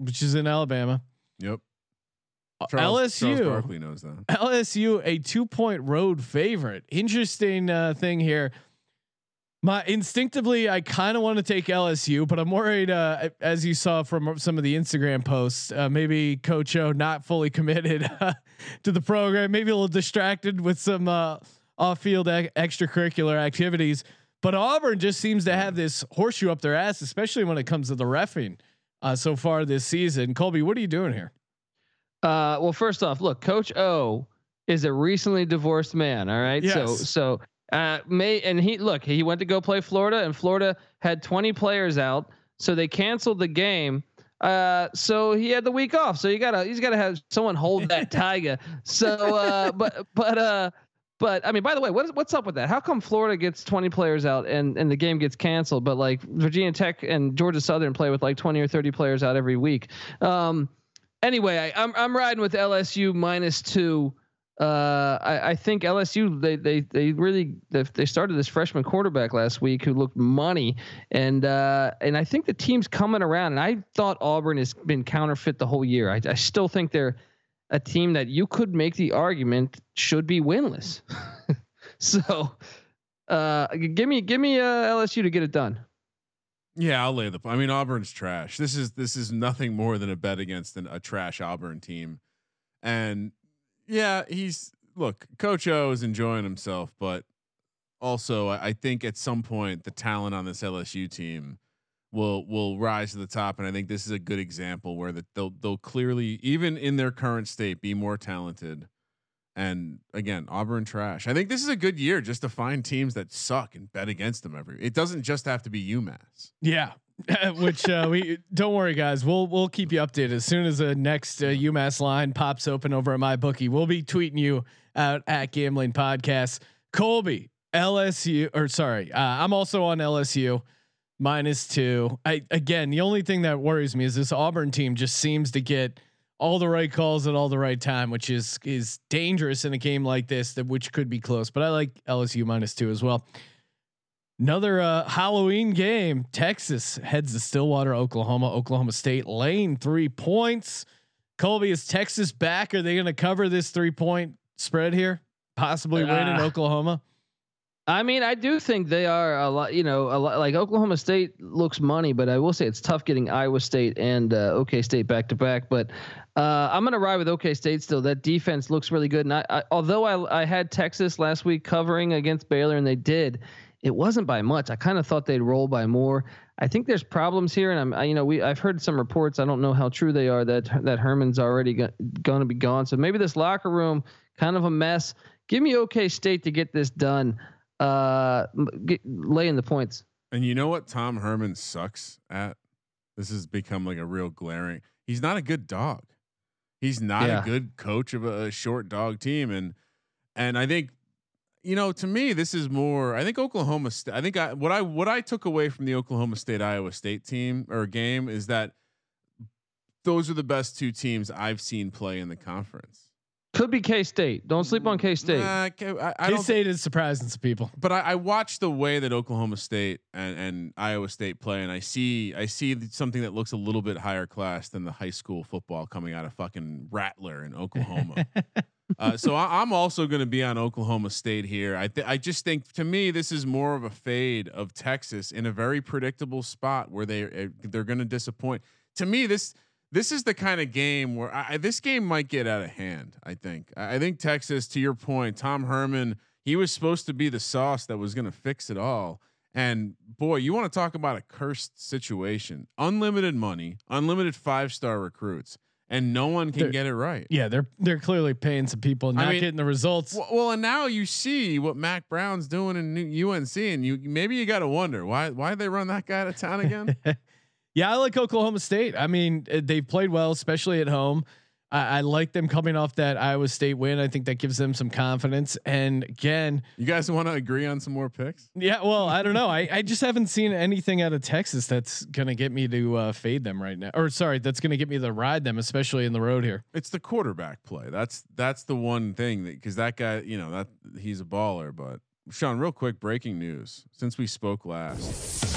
which is in Alabama. Yep. Charles, Charles Barkley knows that. LSU a two point road favorite. Interesting uh, thing here. My instinctively, I kind of want to take LSU, but I'm worried, uh, as you saw from some of the Instagram posts, uh, maybe Coach O not fully committed to the program, maybe a little distracted with some uh, off-field e- extracurricular activities. But Auburn just seems to have this horseshoe up their ass, especially when it comes to the refing uh, so far this season. Colby, what are you doing here? Uh, well, first off, look, Coach O is a recently divorced man. All right, so so uh, May and he look, he went to go play Florida, and Florida had 20 players out, so they canceled the game. Uh, so he had the week off. So you gotta he's gotta have someone hold that tiger. So, uh, but but uh, but I mean, by the way, what is, what's up with that? How come Florida gets 20 players out and and the game gets canceled, but like Virginia Tech and Georgia Southern play with like 20 or 30 players out every week? Um, anyway, I, I'm I'm riding with LSU minus two. Uh, I, I think LSU they they they really they, they started this freshman quarterback last week who looked money, and uh, and I think the team's coming around. And I thought Auburn has been counterfeit the whole year. I, I still think they're a team that you could make the argument should be winless. so, uh, give me give me uh, LSU to get it done. Yeah, I'll lay the. I mean, Auburn's trash. This is this is nothing more than a bet against an, a trash Auburn team, and yeah, he's look. Coach O is enjoying himself, but also I, I think at some point the talent on this LSU team will will rise to the top, and I think this is a good example where that they'll they'll clearly even in their current state be more talented. And again, Auburn trash. I think this is a good year just to find teams that suck and bet against them every. It doesn't just have to be UMass. Yeah. Which uh, we don't worry, guys. We'll we'll keep you updated as soon as the next uh, UMass line pops open over at my bookie. We'll be tweeting you out at Gambling Podcast. Colby LSU or sorry, uh, I'm also on LSU minus two. I again, the only thing that worries me is this Auburn team just seems to get all the right calls at all the right time, which is is dangerous in a game like this, that which could be close. But I like LSU minus two as well. Another uh, Halloween game. Texas heads to Stillwater, Oklahoma. Oklahoma State laying three points. Colby, is Texas back? Are they going to cover this three point spread here? Possibly win in Uh, Oklahoma. I mean, I do think they are a lot. You know, a lot like Oklahoma State looks money, but I will say it's tough getting Iowa State and uh, OK State back to back. But uh, I'm going to ride with OK State still. That defense looks really good. And I, I, although I, I had Texas last week covering against Baylor, and they did, it wasn't by much. I kind of thought they'd roll by more. I think there's problems here, and I'm, I, you know, we I've heard some reports. I don't know how true they are that that Herman's already go, going to be gone. So maybe this locker room kind of a mess. Give me OK State to get this done. Uh, m- get, laying the points. And you know what Tom Herman sucks at? This has become like a real glaring. He's not a good dog. He's not Yeah. a good coach of a, a short dog team, and and I think you know to me this is more. I think Oklahoma. St- I think I, what I what I took away from the Oklahoma State Iowa State team or game is that those are the best two teams I've seen play in the conference. Could be K State. Don't sleep on K State. Nah, K- I, I K don't State is surprising some people. but I, I watch the way that Oklahoma State and, and Iowa State play, and I see I see something that looks a little bit higher class than the high school football coming out of fucking Rattler in Oklahoma. uh, so I, I'm also going to be on Oklahoma State here. I th- I just think to me this is more of a fade of Texas in a very predictable spot where they uh, they're going to disappoint. To me this. This is the kind of game where I, I- this game might get out of hand. I think. I I think Texas, to your point, Tom Herman, he was supposed to be the sauce that was going to fix it all. And boy, you want to talk about a cursed situation. Unlimited money, unlimited five star recruits, and no one can They're- get it right. Yeah, they're they're clearly paying some people, not mean, getting the results. Well, well, and now you see what Mack Brown's doing in UNC, and you maybe you got to wonder why why they run that guy out of town again. Yeah, I like Oklahoma State. I mean, uh, they've played well, especially at home. I, I like them coming off that Iowa State win. I think that gives them some confidence. And again, you guys want to agree on some more picks? yeah, well, I don't know. I, I just haven't seen anything out of Texas that's gonna get me to uh, fade them right now. Or sorry, that's gonna get me to ride them, especially in the road here. It's the quarterback play. That's that's the one thing that because that guy, you know, that he's a baller. But Sean, real quick, breaking news. Since we spoke last,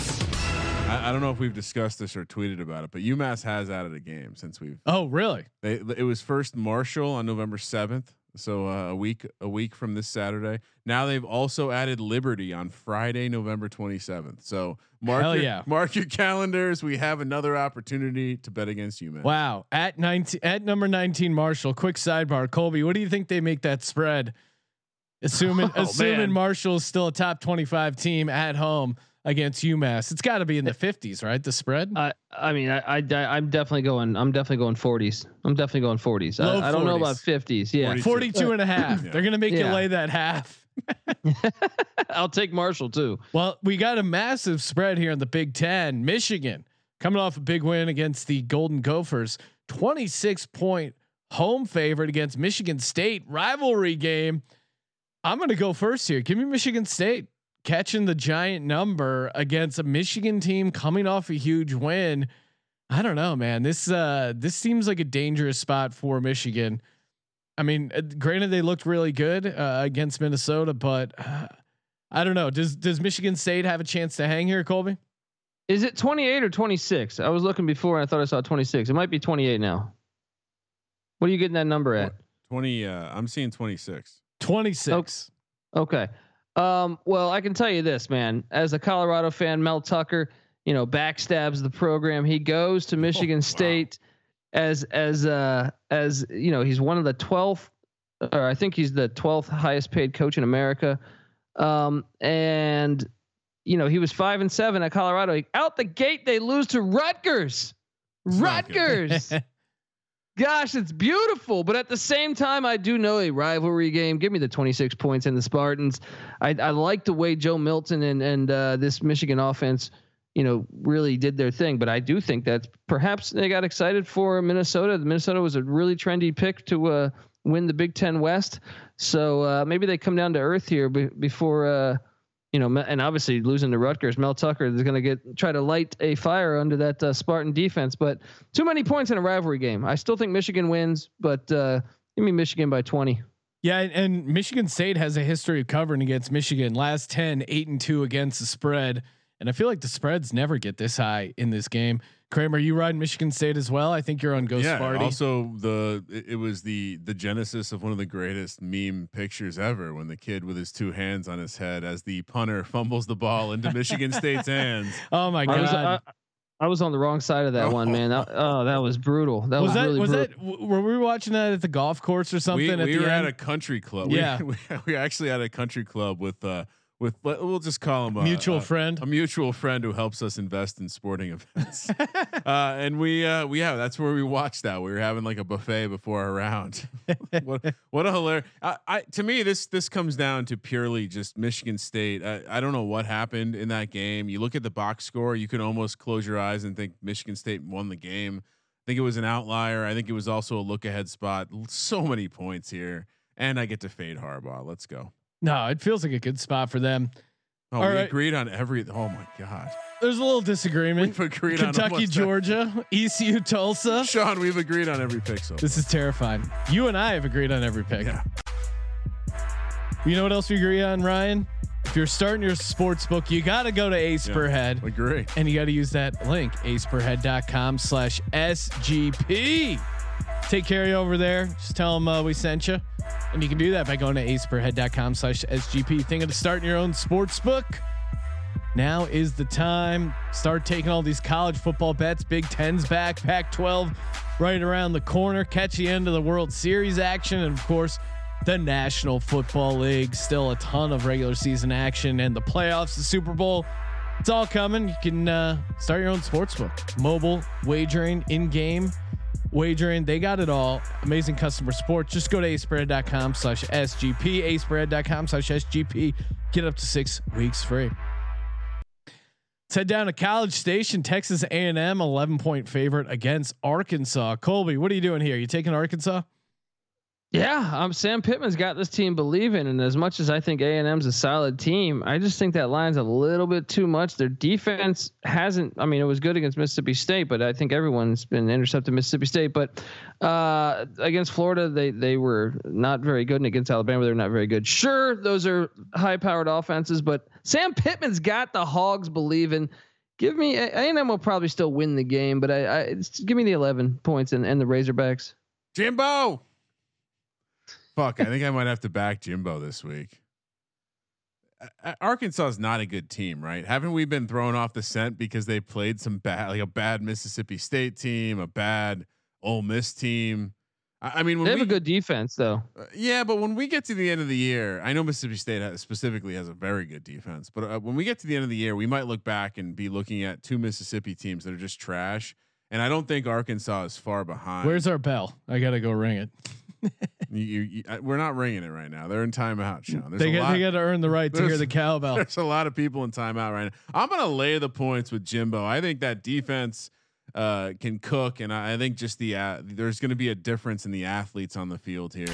I, I don't know if we've discussed this or tweeted about it, but UMass has added a game since we've. Oh, really? They, it was first Marshall on November seventh, so uh, a week a week from this Saturday. Now they've also added Liberty on Friday, November twenty seventh. So mark Hell your, yeah. mark your calendars. We have another opportunity to bet against UMass. Wow. At 19 at number 19 Marshall. Quick sidebar. Colby, what do you think they make that spread? Assuming Oh, assuming man. Marshall's still a top 25 team at home against UMass. It's got to be in the eh. 50s, right? The spread? I I mean I, I I'm definitely going I'm definitely going 40s. I'm definitely going 40s. I, I don't know about 50s. Yeah. 40. 42 and a half. Yeah. They're going to make you lay that half. I'll take Marshall too. Well, we got a massive spread here in the Big Ten. Michigan coming off a big win against the Golden Gophers, 26 point home favorite against Michigan State rivalry game. I'm going to go first here. Give me Michigan State catching the giant number against a Michigan team coming off a huge win. I don't know, man. This uh this seems like a dangerous spot for Michigan. I mean, uh, granted they looked really good uh, against Minnesota, but uh, I don't know. Does does Michigan State have a chance to hang here, Colby? Is it 28 or 26? I was looking before and I thought I saw 26. It might be 28 now. What are you getting that number at? Twenty. Uh, I'm seeing twenty six. 26. Okay. Um, well, I can tell you this, man. As a Colorado fan, Mel Tucker, you know, backstabs the program. He goes to Michigan wow. State as as uh as you know, he's one of the 12th or I think he's the 12th highest paid coach in America. Um, and you know, he was 5 and 7 at Colorado. Out the gate they lose to Rutgers. Rutgers. Gosh, it's beautiful, but at the same time, I do know a rivalry game. Give me the 26 points and the Spartans. I, I like the way Joe Milton and and uh, this Michigan offense, you know, really did their thing. But I do think that perhaps they got excited for Minnesota. Minnesota was a really trendy pick to uh, win the Big Ten West, so uh, maybe they come down to earth here be, before. You know, and obviously losing to Rutgers, Mel Tucker is going to get try to light a fire under that uh, Spartan defense. But too many points in a rivalry game. I still think Michigan wins, but uh, give me Michigan by 20. Yeah, and, and Michigan State has a history of covering against Michigan. Last 10, 8 and 2 against the spread. And I feel like the spreads never get this high in this game. Kramer, you ride Michigan State as well? I think you're on Ghost yeah. Sparty. Also, the it, it was the the genesis of one of the greatest meme pictures ever when the kid with his two hands on his head as the punter fumbles the ball into Michigan State's hands. oh my I god. was, I, I was on the wrong side of that one, man. That, oh, that was brutal. That was, was that really was brutal. that w- were we watching that at the golf course or something we at we the were at a country club. Yeah. we, we, we actually had a country club with uh with we'll just call him a, mutual a, friend. a mutual friend who helps us invest in sporting events. uh, and we uh, we yeah, that's where we watched that. We were having like a buffet before our round. what what a hilarious! I, I to me this this comes down to purely just Michigan State. I, I don't know what happened in that game. You look at the box score, you can almost close your eyes and think Michigan State won the game. I think it was an outlier. I think it was also a look ahead spot. So many points here, and I get to fade Harbaugh. Let's go. No, it feels like a good spot for them. Oh, All we right. agreed on every. Oh my god, There's a little disagreement. we've agreed on Kentucky, almost Georgia, ECU, Tulsa. Sean, we've agreed on every pick so. This is terrifying. You and I have agreed on every pick. Yeah. You know what else we agree on, Ryan? If you're starting your sports book, you got to go to Ace Yeah. per head Agree. and you got to use that link, aceperhead.com slash SGP. Take care of you over there. Just tell them uh, we sent you. And you can do that by going to aceperhead.com slash SGP. Thinking of starting your own sports book? Now is the time. Start taking all these college football bets. Big Ten's back, Pac 12 right around the corner. Catch the end of the World Series action. And of course, the National Football League. Still a ton of regular season action and the playoffs, the Super Bowl. It's all coming. You can uh, start your own sports book, mobile wagering, in game wagering. They got it all. Amazing customer support. Just go to aceperhead.com slash SGP, aceperhead.com slash SGP. Get up to six weeks free. Let's head down to College Station, Texas A&M, 11 point favorite against Arkansas. Colby, what are you doing here? You taking Arkansas? Yeah, um, Sam Pittman's got this team believing, and as much as I think A and M's a solid team, I just think that line's a little bit too much. Their defense hasn't. I mean, it was good against Mississippi State, but I think everyone's been intercepted Mississippi State. But uh, against Florida, they they were not very good, and against Alabama, they're not very good. Sure, those are high-powered offenses, but Sam Pittman's got the Hogs believing. Give me A and M will probably still win the game, but I, I give me the 11 points and, and the Razorbacks. Jimbo. Fuck, I think I might have to back Jimbo this week. Uh, Arkansas is not a good team, right? Haven't we been thrown off the scent because they played some bad, like a bad Mississippi State team, a bad Ole Miss team? I, I mean, when They have we, a good defense though. uh, yeah, but when we get to the end of the year, I know Mississippi State has, specifically has a very good defense. But uh, when we get to the end of the year, we might look back and be looking at two Mississippi teams that are just trash. And I don't think Arkansas is far behind. Where's our bell? I gotta go ring it. You, you, we're not ringing it right now. They're in timeout, Sean. There's They got, lot. they got to earn the right to hear the cowbell. There's a lot of people in timeout right now. I'm gonna lay the points with Jimbo. I think that defense uh, can cook, and I, I think just the uh, there's going to be a difference in the athletes on the field here.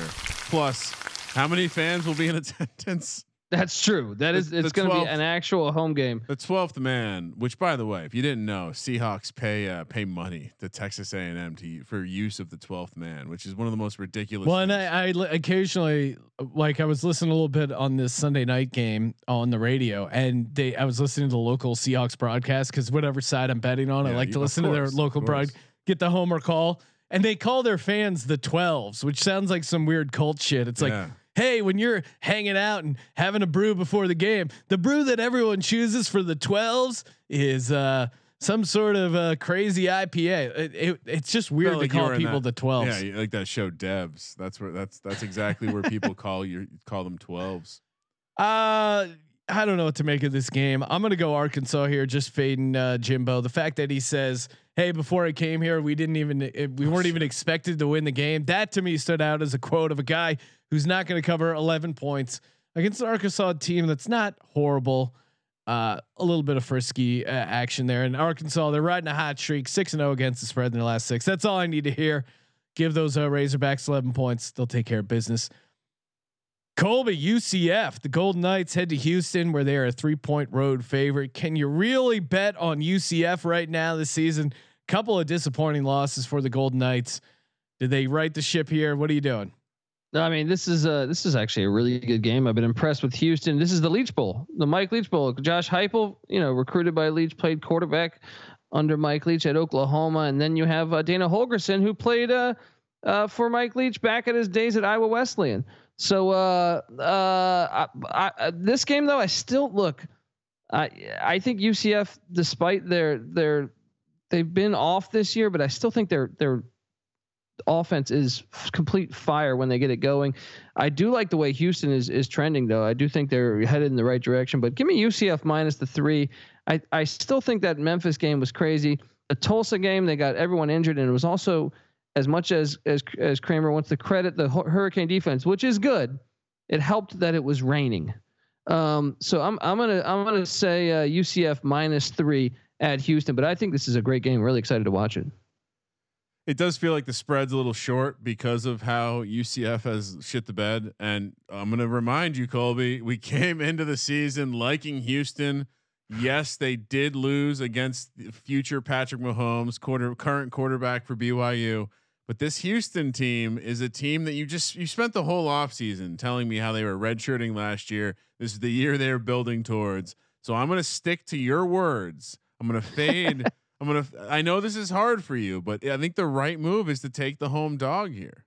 Plus, how many fans will be in attendance? That's true. That is, The- it's going to be an actual home game. The twelfth man, which by the way, if you didn't know, Seahawks pay uh, pay money to Texas A&M to for use of the twelfth man, which is one of the most ridiculous. Well, and. I, I occasionally, like, I was listening a little bit on this Sunday night game on the radio, and they, I was listening to the local Seahawks broadcast because whatever side I'm betting on, I like you- to of listen to their local broad, get the homer call, and they call their fans the 12s, which sounds like some weird cult shit. It's like, Yeah. Hey, when you're hanging out and having a brew before the game, the brew that everyone chooses for the 12s is uh, some sort of uh, crazy IPA. It, it, it's just weird Felt to like call people that- the 12s. Yeah, like that show Devs. That's where that's that's exactly where people call you call them twelves. Uh, I don't know what to make of this game. I'm gonna go Arkansas here, just fading uh, Jimbo. The fact that he says, "Hey, before I came here, we didn't even eh, we weren't even expected to win the game." That to me stood out as a quote of a guy who's not going to cover 11 points against an Arkansas team that's not horrible. Uh, a little bit of frisky uh, action there, in Arkansas they're riding a hot streak, six and zero against the spread in their last six. That's all I need to hear. Give those uh, Razorbacks 11 points; they'll take care of business. Colby, UCF, the Golden Knights head to Houston where they are a three point road favorite. Can you really bet on UCF right now this season? Couple of disappointing losses for the Golden Knights. Did they right the ship here? What are you doing? No, I mean this is uh this is actually a really good game. I've been impressed with Houston. This is the Leach Bowl, the Mike Leach Bowl. Josh Heupel, you know, recruited by Leach, played quarterback under Mike Leach at Oklahoma, and then you have uh, Dana Holgorsen, who played uh, uh, for Mike Leach back at his days at Iowa Wesleyan. So uh, uh, I, I, this game though, I still look. I I think UCF, despite their their they've been off this year, but I still think they're they're offense is complete fire when they get it going. I do like the way Houston is is trending though. I do think they're headed in the right direction. But give me UCF minus the three. I I still think that Memphis game was crazy. The Tulsa game they got everyone injured and it was also as much as as as Kramer wants to credit the Hurricane defense, which is good. It helped that it was raining. Um, so I'm I'm gonna I'm gonna say uh, UCF minus three at Houston, but I think this is a great game. Really excited to watch it. It does feel like the spread's a little short because of how UCF has shit the bed. And I'm going to remind you, Colby, we came into the season liking Houston. Yes, they did lose against future Patrick Mahomes, quarter current quarterback for BYU. But this Houston team is a team that you just you spent the whole offseason telling me how they were redshirting last year. This is the year they're building towards. So I'm going to stick to your words. I'm going to fade. I'm to I know this is hard for you, but I think the right move is to take the home dog here.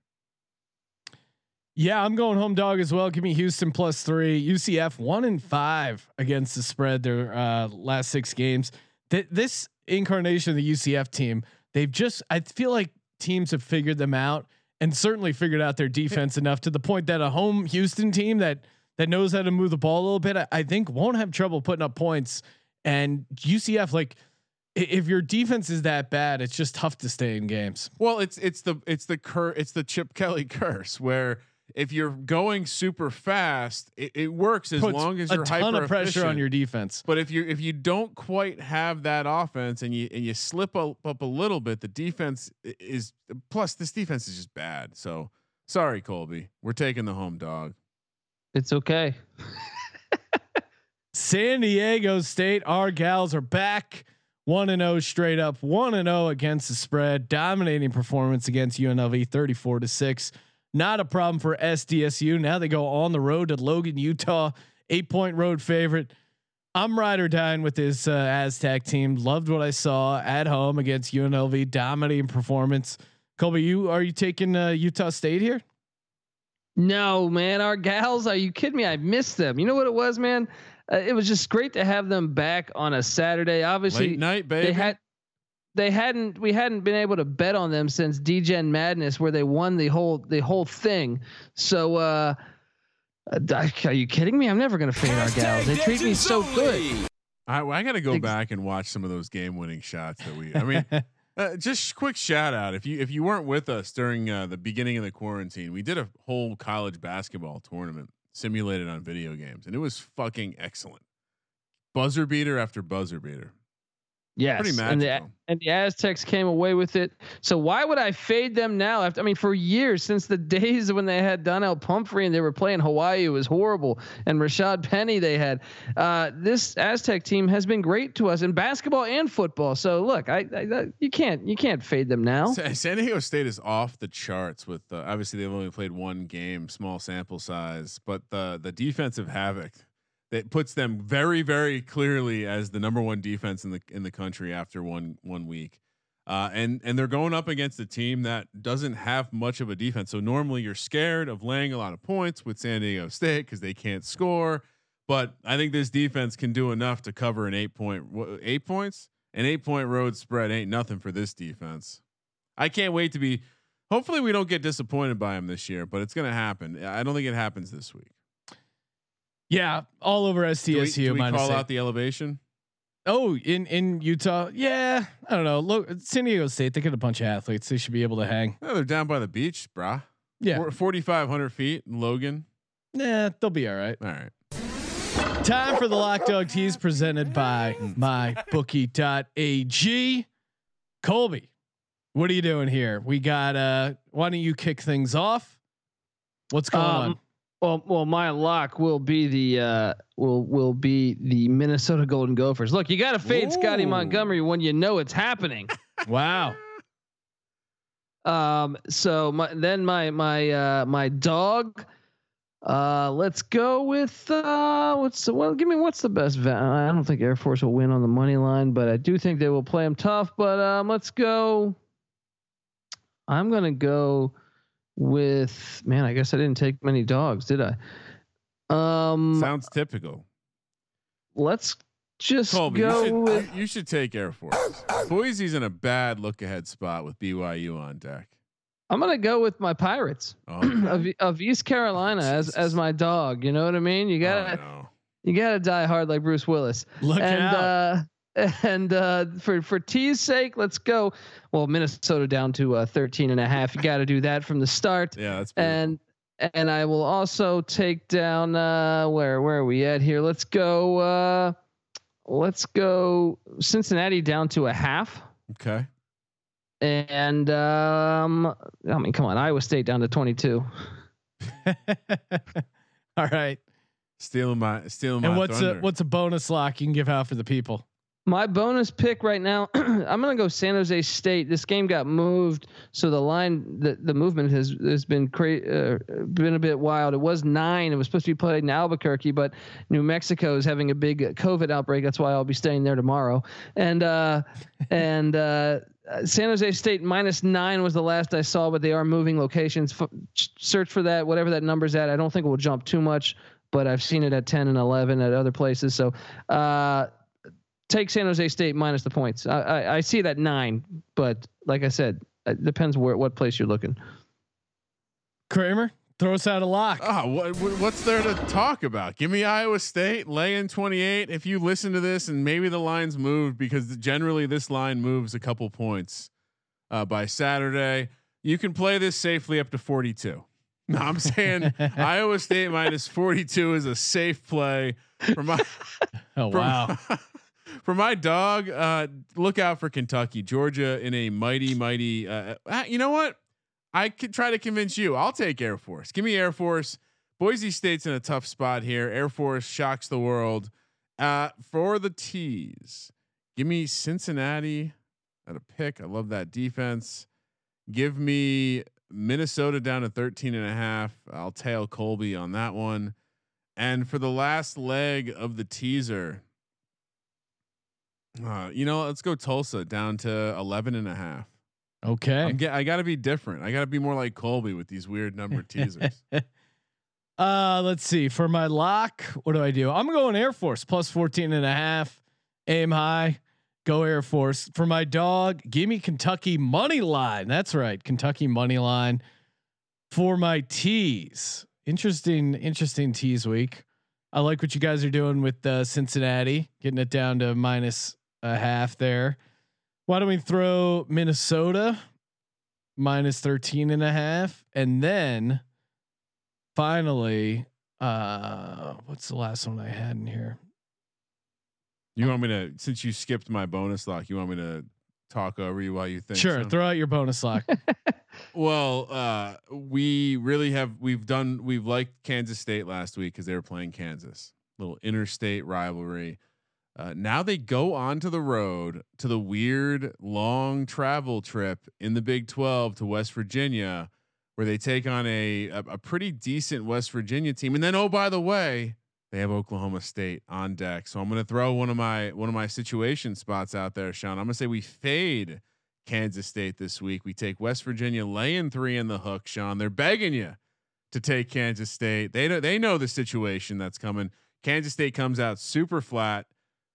Yeah, I'm going home dog as well. Give me Houston plus three. UCF one and five against the spread their uh, last six games. Th- this incarnation of the UCF team, they've just I feel like teams have figured them out and certainly figured out their defense enough to the point that a home Houston team that that knows how to move the ball a little bit, I, I think won't have trouble putting up points. And UCF, like if your defense is that bad, it's just tough to stay in games. Well, it's it's the it's the cur it's the Chip Kelly curse where if you're going super fast, it, it works as Puts long as you're a ton of pressure on your defense. But if you if you don't quite have that offense and you and you slip up, up a little bit, the defense is plus this defense is just bad. So sorry, Colby, we're taking the home dog. It's okay. San Diego State, our gals are back. 1 and 0 straight up, 1 and 0 against the spread, dominating performance against UNLV 34 to 6. Not a problem for SDSU. Now they go on the road to Logan, Utah, 8 point road favorite. I'm ride or dying with this uh, Aztec team. Loved what I saw at home against UNLV, dominating performance. Colby, you are you taking uh, Utah State here? No, man, our gals. Are you kidding me? I missed them. You know what it was, man? Uh, it was just great to have them back on a Saturday. Obviously, Late night, baby. they had they hadn't we hadn't been able to bet on them since DGen Madness where they won the whole the whole thing. So uh are you kidding me? I'm never gonna fade our gals. They treat me so good. I, I got to go back and watch some of those game-winning shots that we. I mean, uh, just quick shout out if you if you weren't with us during uh, the beginning of the quarantine, we did a whole college basketball tournament simulated on video games, and it was fucking excellent. Buzzer beater after buzzer beater. Yes, Pretty and the and the Aztecs came away with it. So why would I fade them now? After I mean, for years since the days when they had Donnell Pumphrey and they were playing Hawaii, it was horrible. And Rashaad Penny, they had. Uh, this Aztec team has been great to us in basketball and football. So look, I, I, I you can't you can't fade them now. San Diego State is off the charts with uh, obviously they've only played one game, small sample size, but the the defensive havoc that puts them very very clearly as the number one defense in the in the country after one one week. Uh, and and they're going up against a team that doesn't have much of a defense. So normally you're scared of laying a lot of points with San Diego State because they can't score. But I think this defense can do enough to cover an eight point eight points. An eight point road spread ain't nothing for this defense. I can't wait to be. Hopefully, we don't get disappointed by him this year, but it's going to happen. I don't think it happens this week. Yeah, all over Do we, do we minus call eight. out the elevation? Oh, in in Utah, yeah. I don't know. Look, San Diego State. They got a bunch of athletes. They should be able to hang. No, they're down by the beach, brah. Yeah, forty five hundred feet in Logan. nah, they'll be all right. All right. Time for the Lock Dog Tease presented by MyBookie.ag. Colby, what are you doing here? We got. uh Why don't you kick things off? What's going on? Well, well, my lock will be the uh, will will be the Minnesota Golden Gophers. Look, you got to fade Scottie Montgomery when you know it's happening. Wow. Um, so my, then my my uh, my dog. Uh, let's go with uh, what's the, well? Give me what's the best? Va- I don't think Air Force will win on the money line, but I do think they will play them tough. But um, let's go. I'm gonna go with man. I guess I didn't take many dogs, did I? Um, Sounds typical. let's just Colby, you go should, with. you should take Air Force. Boise's in a bad look ahead spot with BYU on deck. I'm gonna go with my Pirates Oh, of, of East Carolina as as my dog. You know what I mean? You gotta. oh, no. You gotta die hard like Bruce Willis. Look and out. and uh for for T's sake, let's go. Well, Minnesota down to uh 13 and a half. You got to do that from the start. Yeah, that's beautiful. And and I will also take down uh where where are we at here? Let's go uh let's go Cincinnati down to a half. okay. And um I mean, come on, Iowa State down to 22. All right. Stealing my stealing my And what's thunder. a what's a bonus lock you can give out for the people? My bonus pick right now, I'm gonna go San Jose State. This game got moved, so the line, the, the movement has has been cra- uh, been a bit wild. It was nine. It was supposed to be played in Albuquerque, but New Mexico is having a big COVID outbreak. That's why I'll be staying there tomorrow. And uh, and uh, San Jose State minus nine was the last I saw, but they are moving locations. F- search for that, whatever that number's at. I don't think it will jump too much, but I've seen it at 10 and 11 at other places. So. Uh, take San Jose State minus the points. I, I, I see that nine, but like I said, it depends where what place you're looking. Kramer, throw us out a lock. Oh, what, what- what's there to talk about? Give me Iowa State, lay in 28. If you listen to this and maybe the lines moved because generally this line moves a couple points uh, by Saturday, you can play this safely up to 42. No, I'm saying Iowa State minus 42 is a safe play for my oh for, wow. For my dog. Uh, look out for Kentucky, Georgia in a mighty, mighty. Uh, uh, you know what? I could try to convince you. I'll take Air Force. Give me Air Force. Boise State's in a tough spot here. Air Force shocks the world. Uh, for the tees, give me Cincinnati at a pick. I love that defense. Give me Minnesota down to 13 and a half. I'll tail Colby on that one. And for the last leg of the teaser, Uh, you know, let's go Tulsa down to 11 and a half. Okay. Get, I got to be different. I got to be more like Colby with these weird number teasers. Uh, let's see. For my lock, what do I do? I'm going Air Force plus 14 and a half. Aim high. Go Air Force. For my dog, give me Kentucky money line. That's right. Kentucky money line. For my teas. Interesting, interesting teas week. I like what you guys are doing with uh, Cincinnati, getting it down to minus a half there. Why don't we throw Minnesota minus 13 and a half? And then finally, uh, what's the last one I had in here? you want me to, since you skipped my bonus lock, you want me to talk over you while you think? sure, some? throw out your bonus lock. Well, uh, we really have. We've done. We've liked Kansas State last week because they were playing Kansas. Little interstate rivalry. Uh, now they go onto the road to the weird long travel trip in the Big Twelve to West Virginia, where they take on a a, a pretty decent West Virginia team. And then, oh by the way, they have Oklahoma State on deck. So I'm going to throw one of my one of my situation spots out there, Sean. I'm going to say we fade Kansas State this week. We take West Virginia laying three in the hook, Sean. They're begging you to take Kansas State. They know they know the situation that's coming. Kansas State comes out super flat.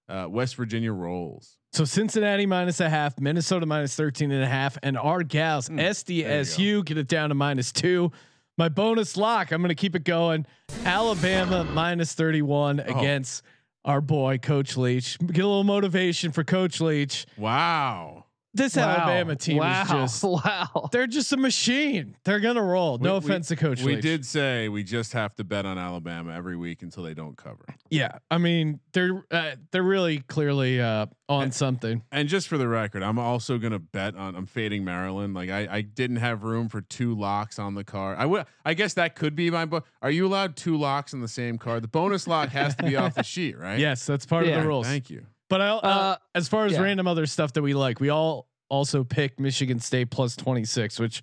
Uh, West Virginia rolls. so Cincinnati minus a half, Minnesota minus 13 and a half, and our gals there SDSU get it down to minus two. My bonus lock, I'm going to keep it going. Alabama minus 31 Oh. against our boy Coach Leach. Get a little motivation for Coach Leach. Wow. This Wow. Alabama team wow. is just wow. they're just a machine. They're gonna roll. No We- we- offense to Coach We Leach. did say we just have to bet on Alabama every week until they don't cover. Yeah, I mean they're uh, they're really clearly uh, on something. And just for the record, I'm also gonna bet on. I'm fading Maryland. Like I, I didn't have room for two locks on the card. I would. I guess that could be my. book. Are you allowed two locks in the same card? The bonus lock has to be off the sheet, right? Yes, that's part of the rules. Thank you. But I, uh, Uh, as far as yeah. random other stuff that we like, we all also picked Michigan State plus 26, which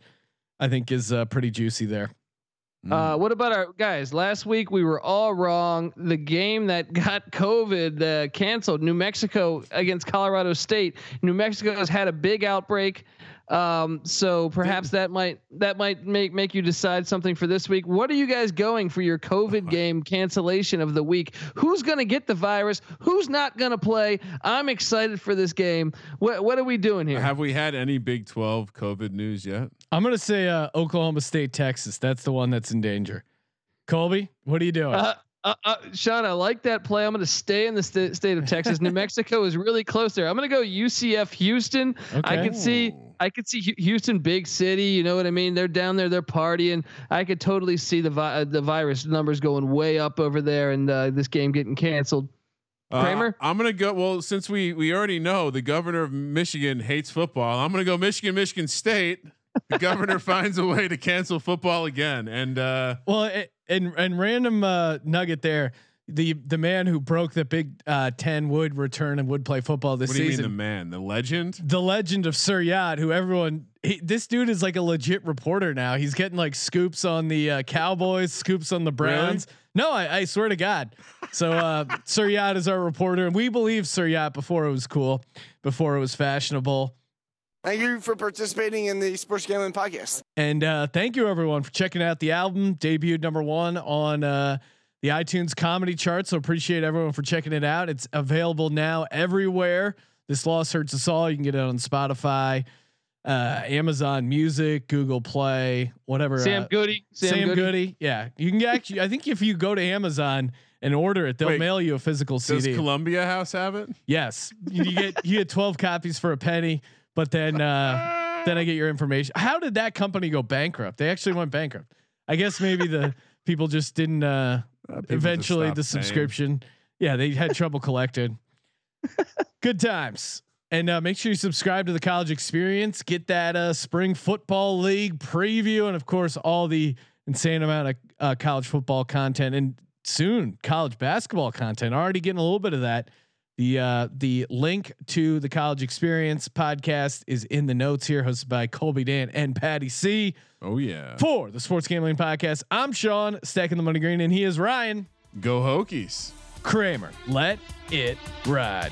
I think is uh, pretty juicy there. Mm. Uh, what about our guys? Last week we were all wrong. The game that got COVID uh, canceled, New Mexico against Colorado State. New Mexico has had a big outbreak, um, so perhaps that might that might make make you decide something for this week. What are you guys going for your COVID game cancellation of the week? Who's going to get the virus? Who's not going to play? I'm excited for this game. What what are we doing here? Have we had any Big 12 COVID news yet? I'm gonna say uh, Oklahoma State, Texas. That's the one that's in danger. Colby, what are you doing? Uh, uh, uh, Sean, I like that play. I'm going to stay in the st- state of Texas. New Mexico is really close there. I'm going to go UCF Houston. I can see, I could see Houston, big city. You know what I mean? They're down there, they're partying. I could totally see the vi- uh, the virus numbers going way up over there, and uh, this game getting canceled. Uh, Kramer? I'm gonna go. Well, since we we already know the governor of Michigan hates football, I'm gonna go Michigan, Michigan State. The governor finds a way to cancel football again, and uh, well, it, and and random uh, nugget there. The the man who broke the Big uh, Ten would return and would play football this what do you mean season. the man, the legend? the legend of Sir Yacht, who everyone, he, this dude is like a legit reporter now. He's getting like scoops on the uh, Cowboys, scoops on the Browns. No, I, I swear to God. So uh, Sir Yacht is our reporter, and we believe Sir Yacht before it was cool, before it was fashionable. Thank you for participating in the Sports Gambling Podcast. And uh, thank you everyone for checking out the album. Debuted number one on uh, the iTunes comedy chart. So appreciate everyone for checking it out. It's available now everywhere. This loss hurts us all. You can get it on Spotify, uh, Amazon Music, Google Play, whatever. Sam uh, Goody, Sam, Sam, Goody. Goody. Yeah, you can get actually. I think if you go to Amazon and order it, they'll Wait, mail you a physical CD. Does CD. Columbia House have it? yes, you get you get twelve copies for a penny, but then uh, then I get your information. How did that company go bankrupt? They actually went bankrupt. I guess maybe the people just didn't. Uh, Uh, eventually, the paying. subscription. Yeah, they had trouble collecting. Good times. And uh, make sure you subscribe to the college experience. Get that uh, spring football league preview, and of course, all the insane amount of uh, college football content, and soon college basketball content. Already getting a little bit of that. The uh, the link to the college experience podcast is in the notes here, hosted by Colby Dant and Patty C. Oh yeah, For the Sports Gambling Podcast, I'm Sean, stacking the money green, and he is Ryan go Hokies. Kramer. Let it ride.